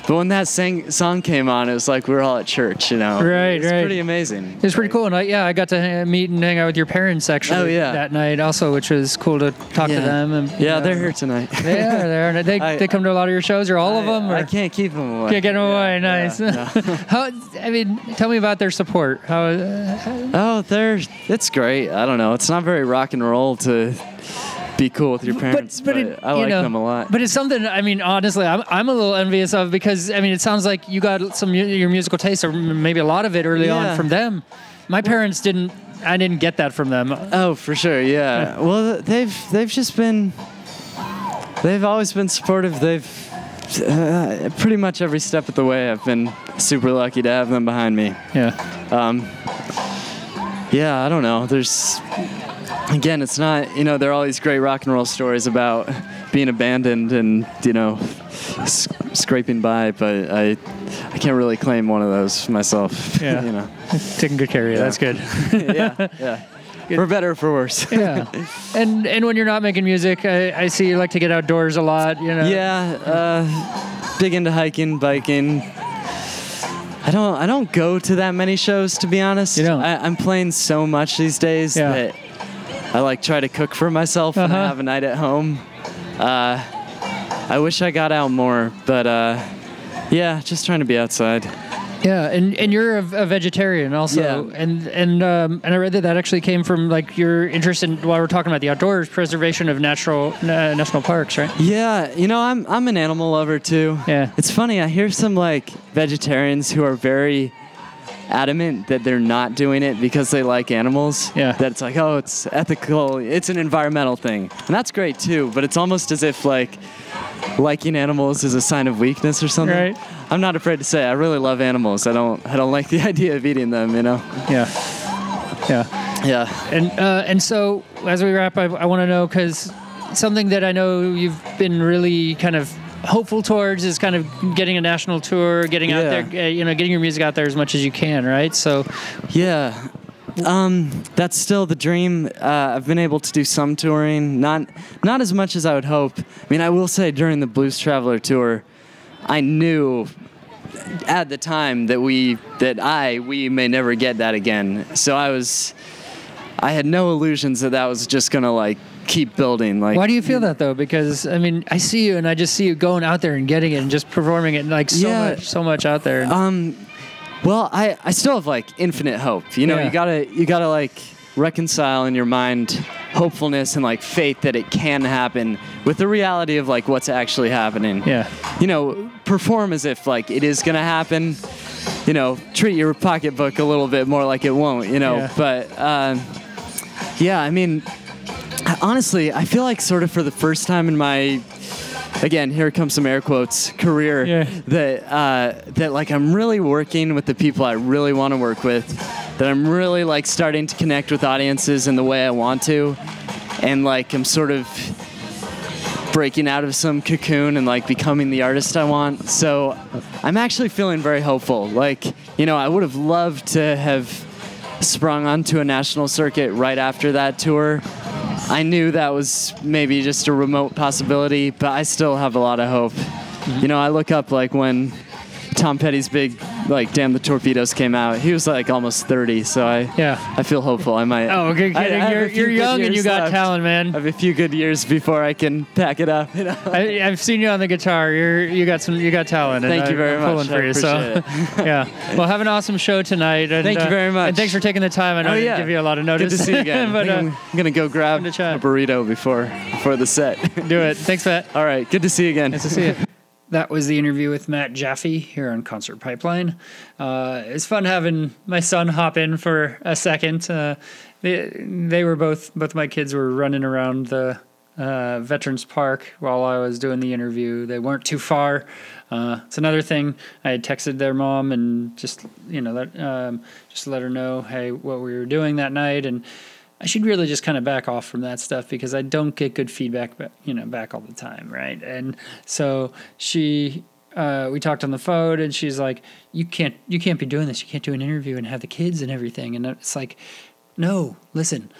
but when that sang, song came on, it was like we were all at church, you know. Right, It's right. pretty amazing. It was pretty cool, and I, yeah, I got to ha- meet and hang out with your parents actually Oh, yeah. that night also, which was cool to talk to them. And Yeah, uh, they're here tonight. They are there. and They, I- they come to a lot of your shows, or all of them. Or? I, I can't keep them away. Can't get them Yeah, away. Nice. yeah, yeah. How? I mean, tell me about their support. How? Uh, Oh, they're it's great. I don't know. It's not very rock and roll to be cool with your parents, but, it- I like know, them a lot. But it's something. I mean, honestly, I'm I'm a little envious of because I mean, it sounds like you got some your musical taste, or maybe a lot of it early on from them. My parents didn't. I didn't get that from them. oh, for sure, yeah. Well, they've they've just been they've always been supportive. They've uh, pretty much every step of the way. I've been super lucky to have them behind me. Yeah. Um, yeah, I don't know. There's again, it's not you know there are all these great rock and roll stories about being abandoned and you know s- scraping by, but I I can't really claim one of those myself. Yeah. you know. Taking good care of you. That's good. yeah, yeah. For better or for worse. yeah. And and when you're not making music, I, I see you like to get outdoors a lot. You know. Yeah, uh, big into hiking, biking. I don't. I don't go to that many shows, to be honest. You don't? I, I'm playing so much these days Yeah. that I like try to cook for myself Uh-huh. I have a night at home. Uh, I wish I got out more, but uh, yeah, just trying to be outside. Yeah, and, and you're a, a vegetarian also, Yeah. and and um, and I read that that actually came from like your interest in while we're talking about the outdoors, preservation of natural uh, national parks, right? Yeah, you know, I'm I'm an animal lover too. Yeah. It's funny, I hear some like vegetarians who are very adamant that they're not doing it because they like animals. Yeah. That it's like, oh, it's ethical, it's an environmental thing. And that's great too, but it's almost as if like liking animals is a sign of weakness or something. Right. I'm not afraid to say I really love animals. I don't I don't like the idea of eating them, you know. Yeah, yeah. Yeah. And uh, and so as we wrap, I, I want to know because something that I know you've been really kind of hopeful towards is kind of getting a national tour, getting out there, uh, you know, getting your music out there as much as you can, right? So Yeah. Um, that's still the dream. Uh, I've been able to do some touring, not not as much as I would hope. I mean, I will say during the Blues Traveler tour, I knew at the time that we that I we may never get that again. So I was I had no illusions that that was just gonna like keep building. Like why do you feel that though? Because I mean, I see you and I just see you going out there and getting it and just performing it and like so Yeah. much, so much out there. Um, well, I, I still have like infinite hope. You know, Yeah. you gotta you gotta like reconcile in your mind hopefulness and like faith that it can happen with the reality of like what's actually happening. yeah, You know, perform as if like it is gonna happen. You know, treat your pocketbook a little bit more like it won't. You know, Yeah. but um, yeah, I mean, honestly, I feel like sort of for the first time in my again, here comes some air quotes career Yeah. that uh, that like I'm really working with the people I really want to work with. That I'm really like starting to connect with audiences in the way I want to, and like I'm sort of breaking out of some cocoon and like becoming the artist I want. So I'm actually feeling very hopeful. Like, you know, I would have loved to have sprung onto a national circuit right after that tour. I knew that was maybe just a remote possibility, but I still have a lot of hope. You know, I look up like when Tom Petty's big like Damn the Torpedoes came out. He was like almost 30, so I yeah. I feel hopeful. I might Oh, good. I- I you're you're young and you got left. talent, man. I have a few good years before I can pack it up. You know? I, I've seen you on the guitar. You're you got some you got talent. and Thank you I- very I'm much. I for you, so yeah. Well, have an awesome show tonight. And, Thank you uh, very much. And thanks for taking the time. I know Oh, I didn't give you a lot of notice. Good to see you again. but I uh, I'm gonna go grab a burrito before before the set. do it. Thanks, Matt. All right, good to see you again. Nice to see you. That was the interview with Matt Jaffe here on Concert Pipeline. Uh, it's fun having my son hop in for a second. Uh, they, they were both both my kids were running around the uh, Veterans Park while I was doing the interview. They weren't too far. Uh, it's another thing. I had texted their mom and just you know let um, just let her know hey what we were doing that night and. I should really just kind of back off from that stuff because I don't get good feedback, ba- you know, back all the time, right? And so she, uh, we talked on the phone, and she's like, "You can't, you can't be doing this. You can't do an interview and have the kids and everything." And it's like, no, listen,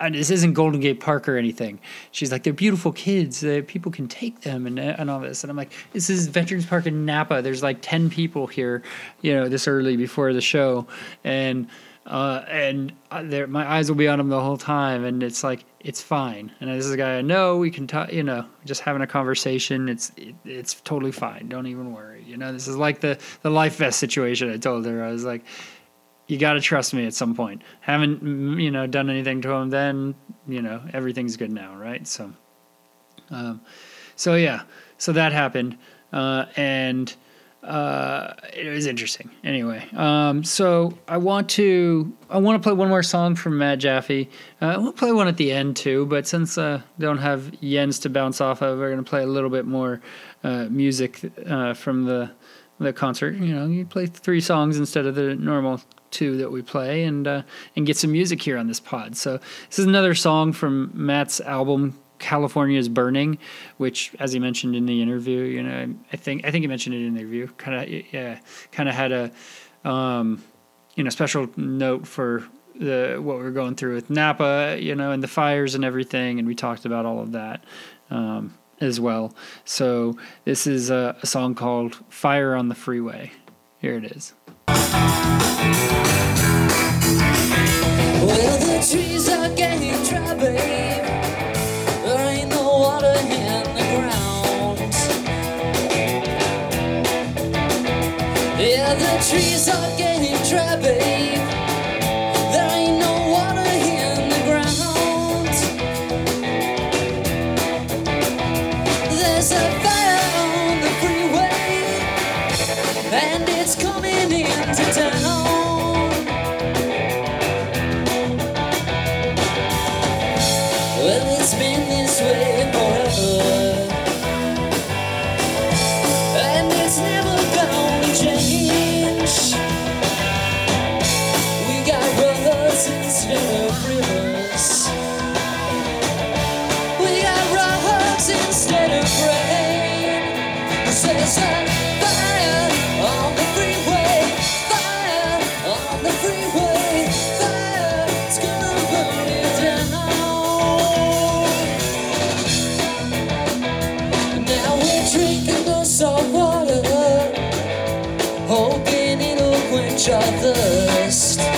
and this isn't Golden Gate Park or anything. She's like, they're beautiful kids. Uh, people can take them and and all this. And I'm like, this is Veterans Park in Napa. There's like ten people here, you know, this early before the show, and uh, and uh, my eyes will be on them the whole time. And it's like, it's fine. And this is a guy I know. We can talk, you know, just having a conversation. It's it, it's totally fine. Don't even worry. You know, this is like the the life vest situation. I told her. I was like you got to trust me at some point. Haven't you know done anything to him then, you know, everything's good now, right? So um so yeah, so that happened uh and uh it was interesting. Anyway, um so I want to I want to play one more song from Matt Jaffe. Uh, to play one at the end too, but since uh don't have yens to bounce off of, we're going to play a little bit more uh music uh from the the concert. You know, you play three songs instead of the normal two that we play, and uh, and get some music here on this pod. So this is another song from Matt's album. California is burning, which, as he mentioned in the interview, you know, I think I think he mentioned it in the interview. Kind of, yeah, kind of had a, um, you know, special note for the what we are going through with Napa, you know, and the fires and everything, and we talked about all of that. Um, as well. So this is a, a song called Fire on the Freeway. Here it is. Well, it'll quench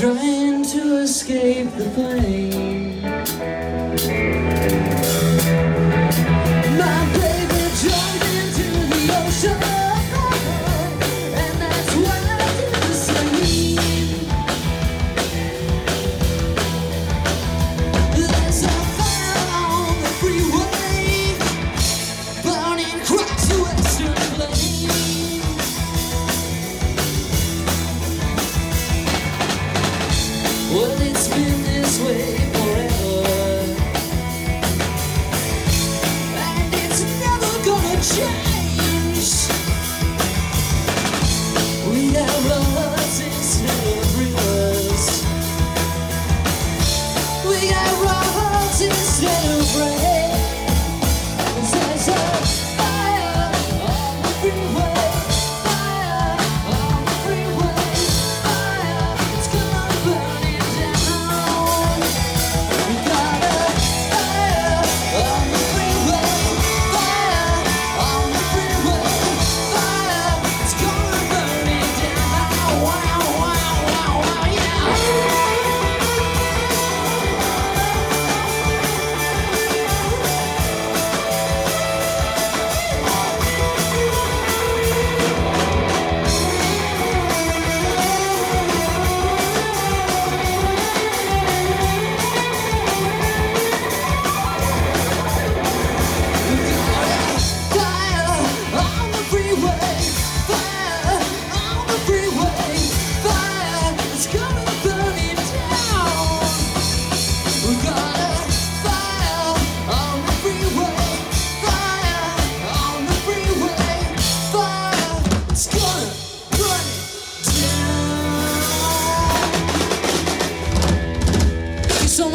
trying to escape the pain.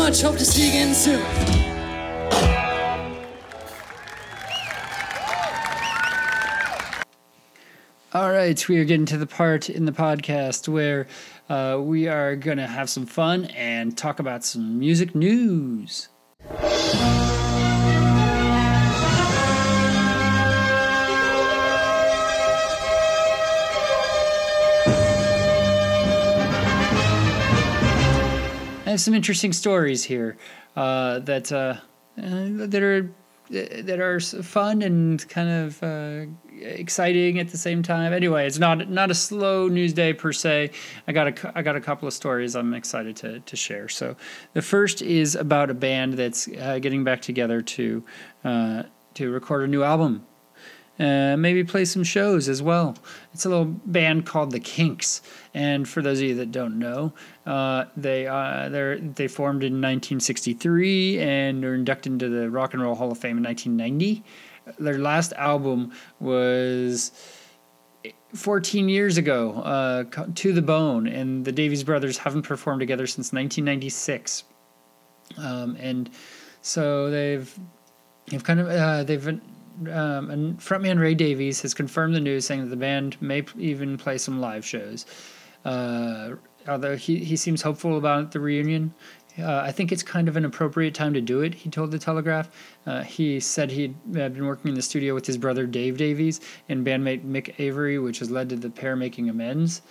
Much. Hope to see you again soon. All right, we are getting to the part in the podcast where uh, we are going to have some fun and talk about some music news. Have some interesting stories here uh, that uh, uh, that are that are fun and kind of uh, exciting at the same time. Anyway, it's not not a slow news day per se. I got a I got a couple of stories I'm excited to to share. So the first is about a band that's uh, getting back together to uh, to record a new album. Uh, maybe play some shows as well. It's a little band called the Kinks, and for those of you that don't know, uh, they uh, they they formed in 1963 and are inducted into the Rock and Roll Hall of Fame in 1990. Their last album was 14 years ago, uh, To the Bone, and the Davies brothers haven't performed together since 1996. Um, and so they've they've kind of uh, they've um, and frontman Ray Davies has confirmed the news, saying that the band may p- even play some live shows. Uh, although he, he seems hopeful about the reunion, uh, I think it's kind of an appropriate time to do it. He told the Telegraph. Uh, he said he'd uh, been working in the studio with his brother Dave Davies and bandmate Mick Avory, which has led to the pair making amends.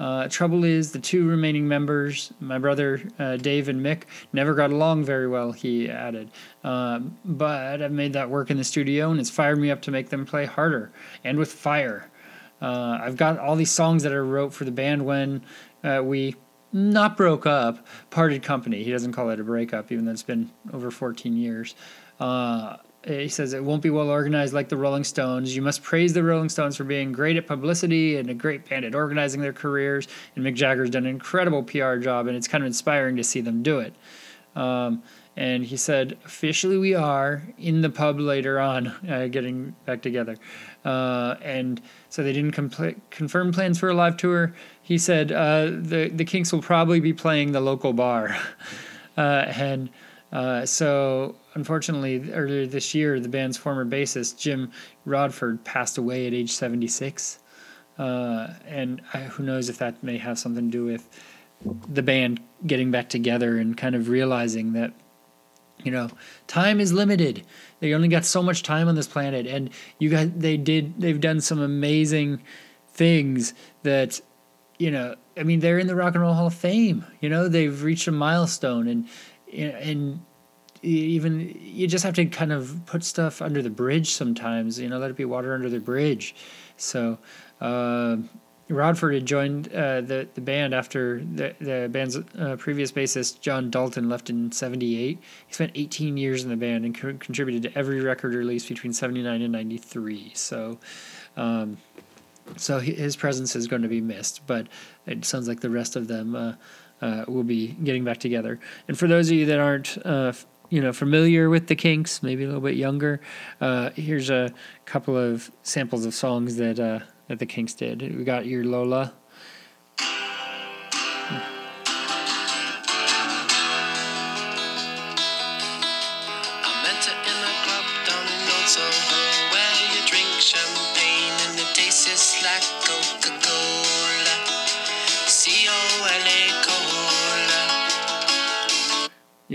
Uh, trouble is, the two remaining members, my brother uh, Dave and Mick, never got along very well, he added. Um, but I've made that work in the studio, and it's fired me up to make them play harder and with fire. Uh, I've got all these songs that I wrote for the band when uh, we not broke up, parted company. He doesn't call it a breakup, even though it's been over 14 years. Uh, he says it won't be well organized like the Rolling Stones. You must praise the Rolling Stones for being great at publicity and a great band at organizing their careers. And Mick Jagger's done an incredible PR job, and it's kind of inspiring to see them do it. Um, and he said, officially, we are in the pub later on, uh, getting back together. Uh, and so they didn't compl- confirm plans for a live tour. He said uh, the the Kinks will probably be playing the local bar, uh, and uh, so unfortunately, earlier this year, the band's former bassist Jim Rodford passed away at age seventy six, uh, and I, who knows if that may have something to do with the band getting back together and kind of realizing that you know time is limited. They only got so much time on this planet. And you got they did they've done some amazing things that you know, I mean, they're in the Rock and Roll Hall of Fame. You know, they've reached a milestone, and and even you just have to kind of put stuff under the bridge sometimes. You know, let it be water under the bridge. So. Uh, Rodford had joined uh, the the band after the the band's uh, previous bassist John Dalton left in '78. He spent 18 years in the band and co- contributed to every record release between '79 and '93. So, um, so his presence is going to be missed. But it sounds like the rest of them uh, uh will be getting back together. And for those of you that aren't uh, you know familiar with the Kinks, maybe a little bit younger, uh, here's a couple of samples of songs that that the Kinks did. We got your Lola.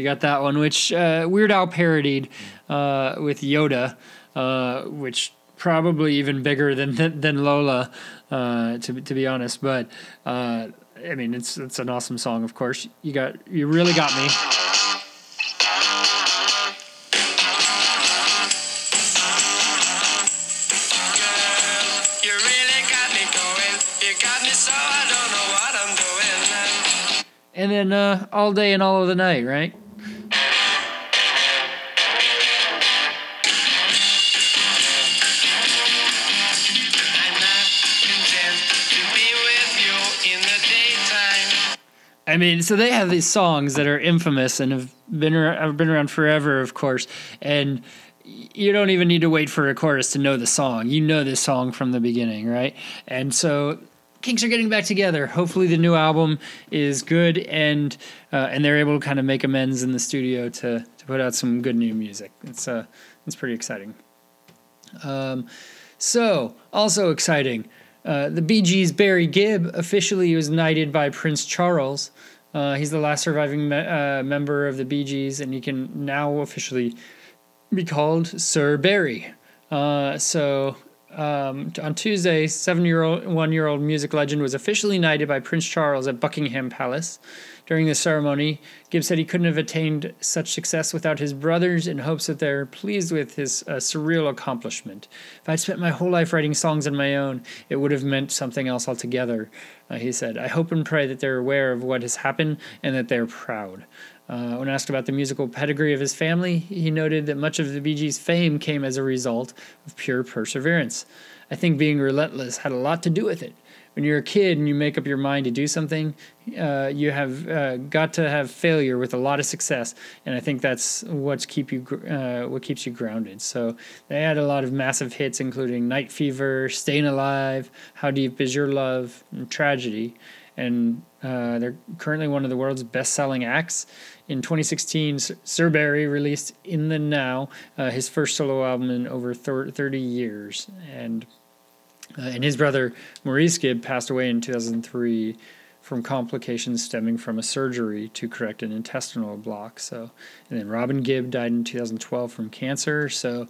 Got that one, which uh, Weird Al parodied uh, with Yoda, uh, which probably even bigger than than, than Lola, uh, to to be honest. But uh, I mean, it's it's an awesome song. Of course, you got you really got me. And then uh, all day and all of the night, right? I mean, so they have these songs that are infamous and have been have been around forever, of course, and you don't even need to wait for a chorus to know the song. You know this song from the beginning, right? And so Kinks are getting back together. Hopefully, the new album is good, and uh, and they're able to kind of make amends in the studio to to put out some good new music. It's uh it's pretty exciting. Um, so also exciting. Uh, the Gees' Barry Gibb officially was knighted by Prince Charles. Uh, he's the last surviving me- uh, member of the Gees, and he can now officially be called Sir Barry. Uh, so um, on Tuesday, seven-year-old, one-year-old music legend was officially knighted by Prince Charles at Buckingham Palace. During the ceremony, Gibbs said he couldn't have attained such success without his brothers in hopes that they're pleased with his uh, surreal accomplishment. If I'd spent my whole life writing songs on my own, it would have meant something else altogether, uh, he said. I hope and pray that they're aware of what has happened and that they're proud. Uh, when asked about the musical pedigree of his family, he noted that much of the Bee Gees' fame came as a result of pure perseverance. I think being relentless had a lot to do with it when you're a kid and you make up your mind to do something, uh, you have uh, got to have failure with a lot of success, and I think that's what's keep you uh, what keeps you grounded. So they had a lot of massive hits, including Night Fever, Staying Alive, How Deep Is Your Love, and Tragedy, and uh, they're currently one of the world's best-selling acts. In 2016, Sir Barry released In the Now, uh, his first solo album in over 30 years, and uh, and his brother Maurice Gibb passed away in 2003 from complications stemming from a surgery to correct an intestinal block. So, and then Robin Gibb died in 2012 from cancer. So,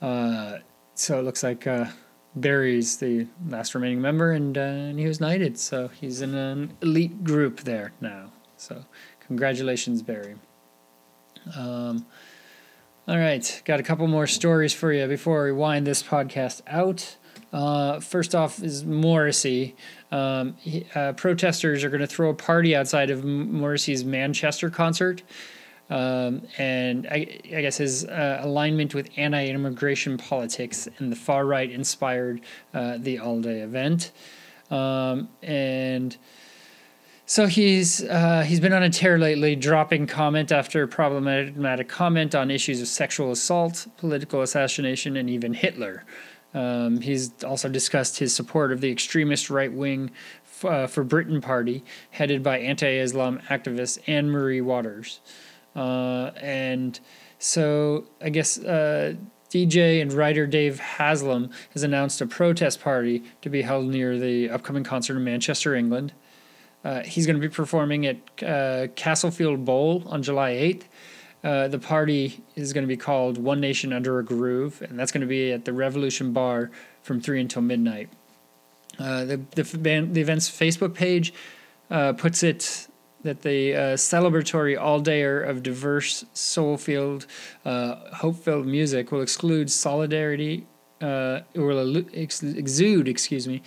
uh, so it looks like uh, Barry's the last remaining member, and, uh, and he was knighted. So he's in an elite group there now. So, congratulations, Barry. Um, all right, got a couple more stories for you before we wind this podcast out. Uh, first off is Morrissey. Um, he, uh, protesters are going to throw a party outside of Morrissey's Manchester concert. Um, and I, I, guess his uh, alignment with anti-immigration politics and the far right inspired uh, the all-day event. Um, and so he's uh, he's been on a tear lately, dropping comment after problematic comment on issues of sexual assault, political assassination, and even Hitler. Um, he's also discussed his support of the extremist right wing uh, for Britain Party, headed by anti Islam activist Anne Marie Waters. Uh, and so I guess uh, DJ and writer Dave Haslam has announced a protest party to be held near the upcoming concert in Manchester, England. Uh, he's going to be performing at uh, Castlefield Bowl on July 8th. Uh, the party is going to be called One Nation Under a Groove, and that's going to be at the Revolution Bar from 3 until midnight. Uh, the the the event's Facebook page uh, puts it that the uh, celebratory all dayer of diverse, soul filled, uh, hope filled music will exclude solidarity. Uh, will ex- exude, excuse me,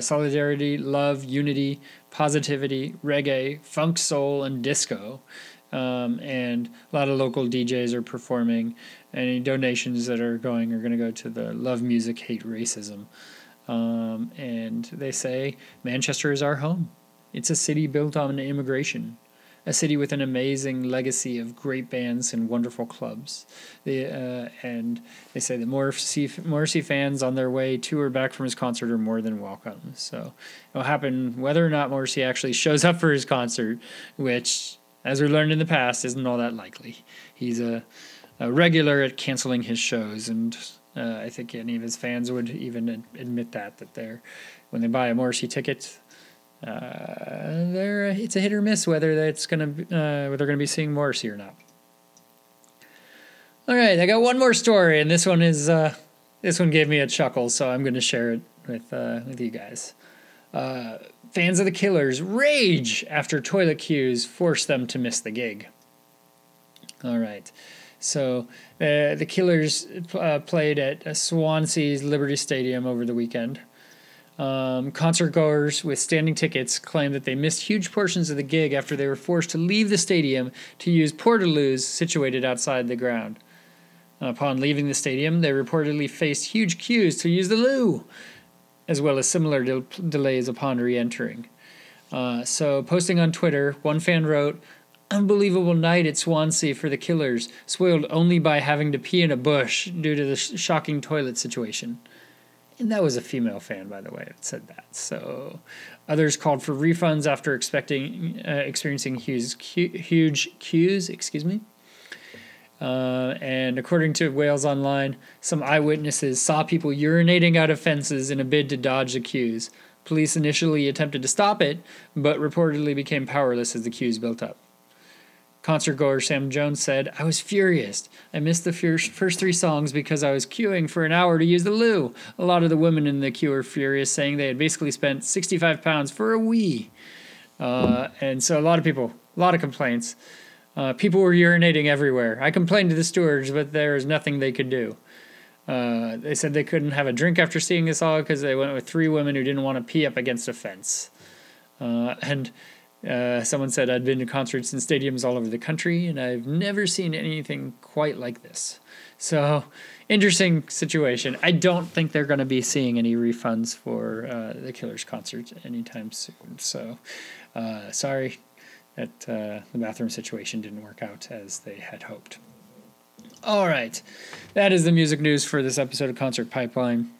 solidarity, love, unity, positivity, reggae, funk, soul, and disco. Um, and a lot of local DJs are performing. Any donations that are going are going to go to the Love Music, Hate Racism. Um, and they say Manchester is our home. It's a city built on immigration, a city with an amazing legacy of great bands and wonderful clubs. They, uh, and they say that Morrissey, Morrissey fans on their way to or back from his concert are more than welcome. So it'll happen whether or not Morrissey actually shows up for his concert, which, as we learned in the past, isn't all that likely. He's a, a regular at canceling his shows, and uh, I think any of his fans would even ad- admit that that they're when they buy a Morrissey ticket, uh, it's a hit or miss whether that's gonna be, uh, whether they're gonna be seeing Morrissey or not. All right, I got one more story, and this one is uh, this one gave me a chuckle, so I'm gonna share it with uh, with you guys. Fans of the Killers rage after toilet queues force them to miss the gig. All right. So uh, the Killers uh, played at uh, Swansea's Liberty Stadium over the weekend. Um, concert goers with standing tickets claimed that they missed huge portions of the gig after they were forced to leave the stadium to use portaloos situated outside the ground. Upon leaving the stadium, they reportedly faced huge queues to use the loo, as well as similar del- delays upon re entering. Uh, so, posting on Twitter, one fan wrote, Unbelievable night at Swansea for the killers, spoiled only by having to pee in a bush due to the sh- shocking toilet situation. And that was a female fan, by the way, that said that. So others called for refunds after expecting uh, experiencing huge, huge queues. Excuse me. Uh, and according to Wales Online, some eyewitnesses saw people urinating out of fences in a bid to dodge the queues. Police initially attempted to stop it, but reportedly became powerless as the queues built up. Concert goer Sam Jones said, I was furious. I missed the first, three songs because I was queuing for an hour to use the loo. A lot of the women in the queue were furious, saying they had basically spent 65 pounds for a wee. Uh, and so a lot of people, a lot of complaints. Uh, people were urinating everywhere. I complained to the stewards, but there was nothing they could do. Uh, they said they couldn't have a drink after seeing this all because they went with three women who didn't want to pee up against a fence. Uh, and uh, someone said I'd been to concerts in stadiums all over the country, and I've never seen anything quite like this. So, interesting situation. I don't think they're going to be seeing any refunds for uh, the Killers concert anytime soon. So, uh, sorry that uh, the bathroom situation didn't work out as they had hoped. All right, that is the music news for this episode of Concert Pipeline.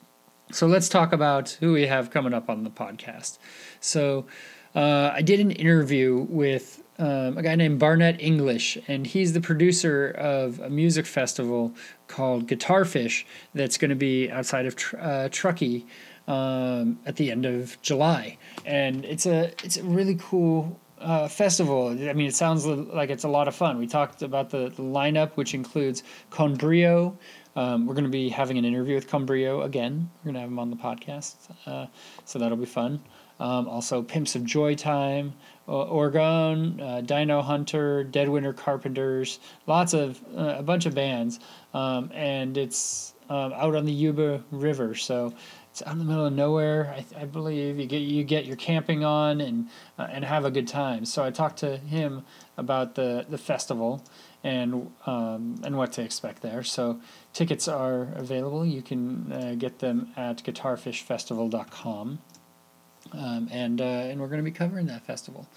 So let's talk about who we have coming up on the podcast. So uh, I did an interview with um, a guy named Barnett English, and he's the producer of a music festival called Guitarfish that's going to be outside of Tr- uh, Truckee um, at the end of July, and it's a it's a really cool uh, festival. I mean, it sounds like it's a lot of fun. We talked about the, the lineup, which includes Con Brio. Um, we're going to be having an interview with Con Brio again. We're going to have him on the podcast, uh, so that'll be fun. Um, also, Pimps of Joy Time, Orgone, uh, Dino Hunter, Dead Winter Carpenters, lots of uh, a bunch of bands, um, and it's um, out on the Yuba River, so it's out in the middle of nowhere. I, I believe you get you get your camping on and uh, and have a good time. So I talked to him about the the festival and um, and what to expect there. So tickets are available. You can uh, get them at guitarfishfestival.com. Um, and uh, and we're going to be covering that festival.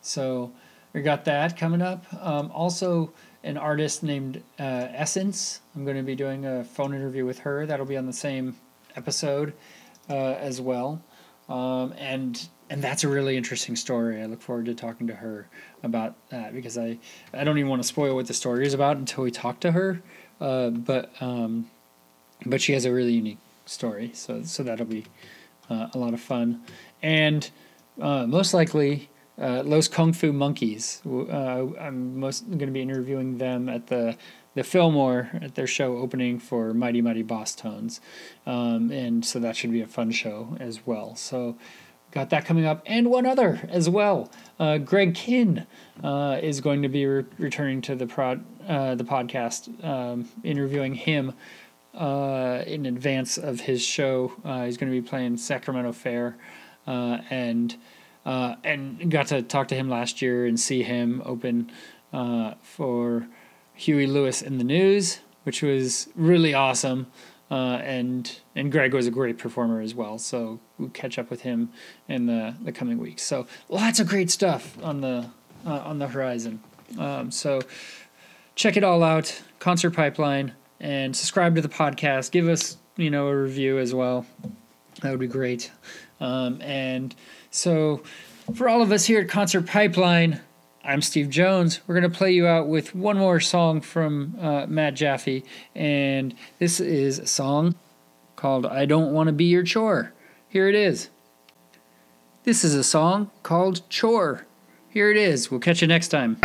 So we got that coming up. Um, also, an artist named uh, Essence. I'm going to be doing a phone interview with her. That'll be on the same episode uh, as well. Um, and and that's a really interesting story. I look forward to talking to her about that because I I don't even want to spoil what the story is about until we talk to her. Uh, but um, but she has a really unique story. So so that'll be uh, a lot of fun, and uh, most likely uh, Los Kung Fu Monkeys. Uh, I'm most going to be interviewing them at the the Fillmore at their show opening for Mighty Mighty Bosstones, um, and so that should be a fun show as well. So got that coming up, and one other as well. Uh, Greg Kihn uh, is going to be re- returning to the prod uh, the podcast, um, interviewing him uh, in advance of his show. Uh, he's going to be playing Sacramento Fair, uh, and and got to talk to him last year and see him open for Huey Lewis and the News, which was really awesome. Uh, and and Greg was a great performer as well. So we'll catch up with him in the, the coming weeks. So lots of great stuff on the uh, on the horizon. Um, so check it all out, Concert Pipeline, and subscribe to the podcast. Give us you know a review as well. That would be great. Um, and so for all of us here at Concert Pipeline, I'm Steve Jones. We're going to play you out with one more song from uh, Matt Jaffe, and this is a song called I Don't Want to Be Your Chore. Here it is. This is a song called Chore. Here it is. We'll catch you next time.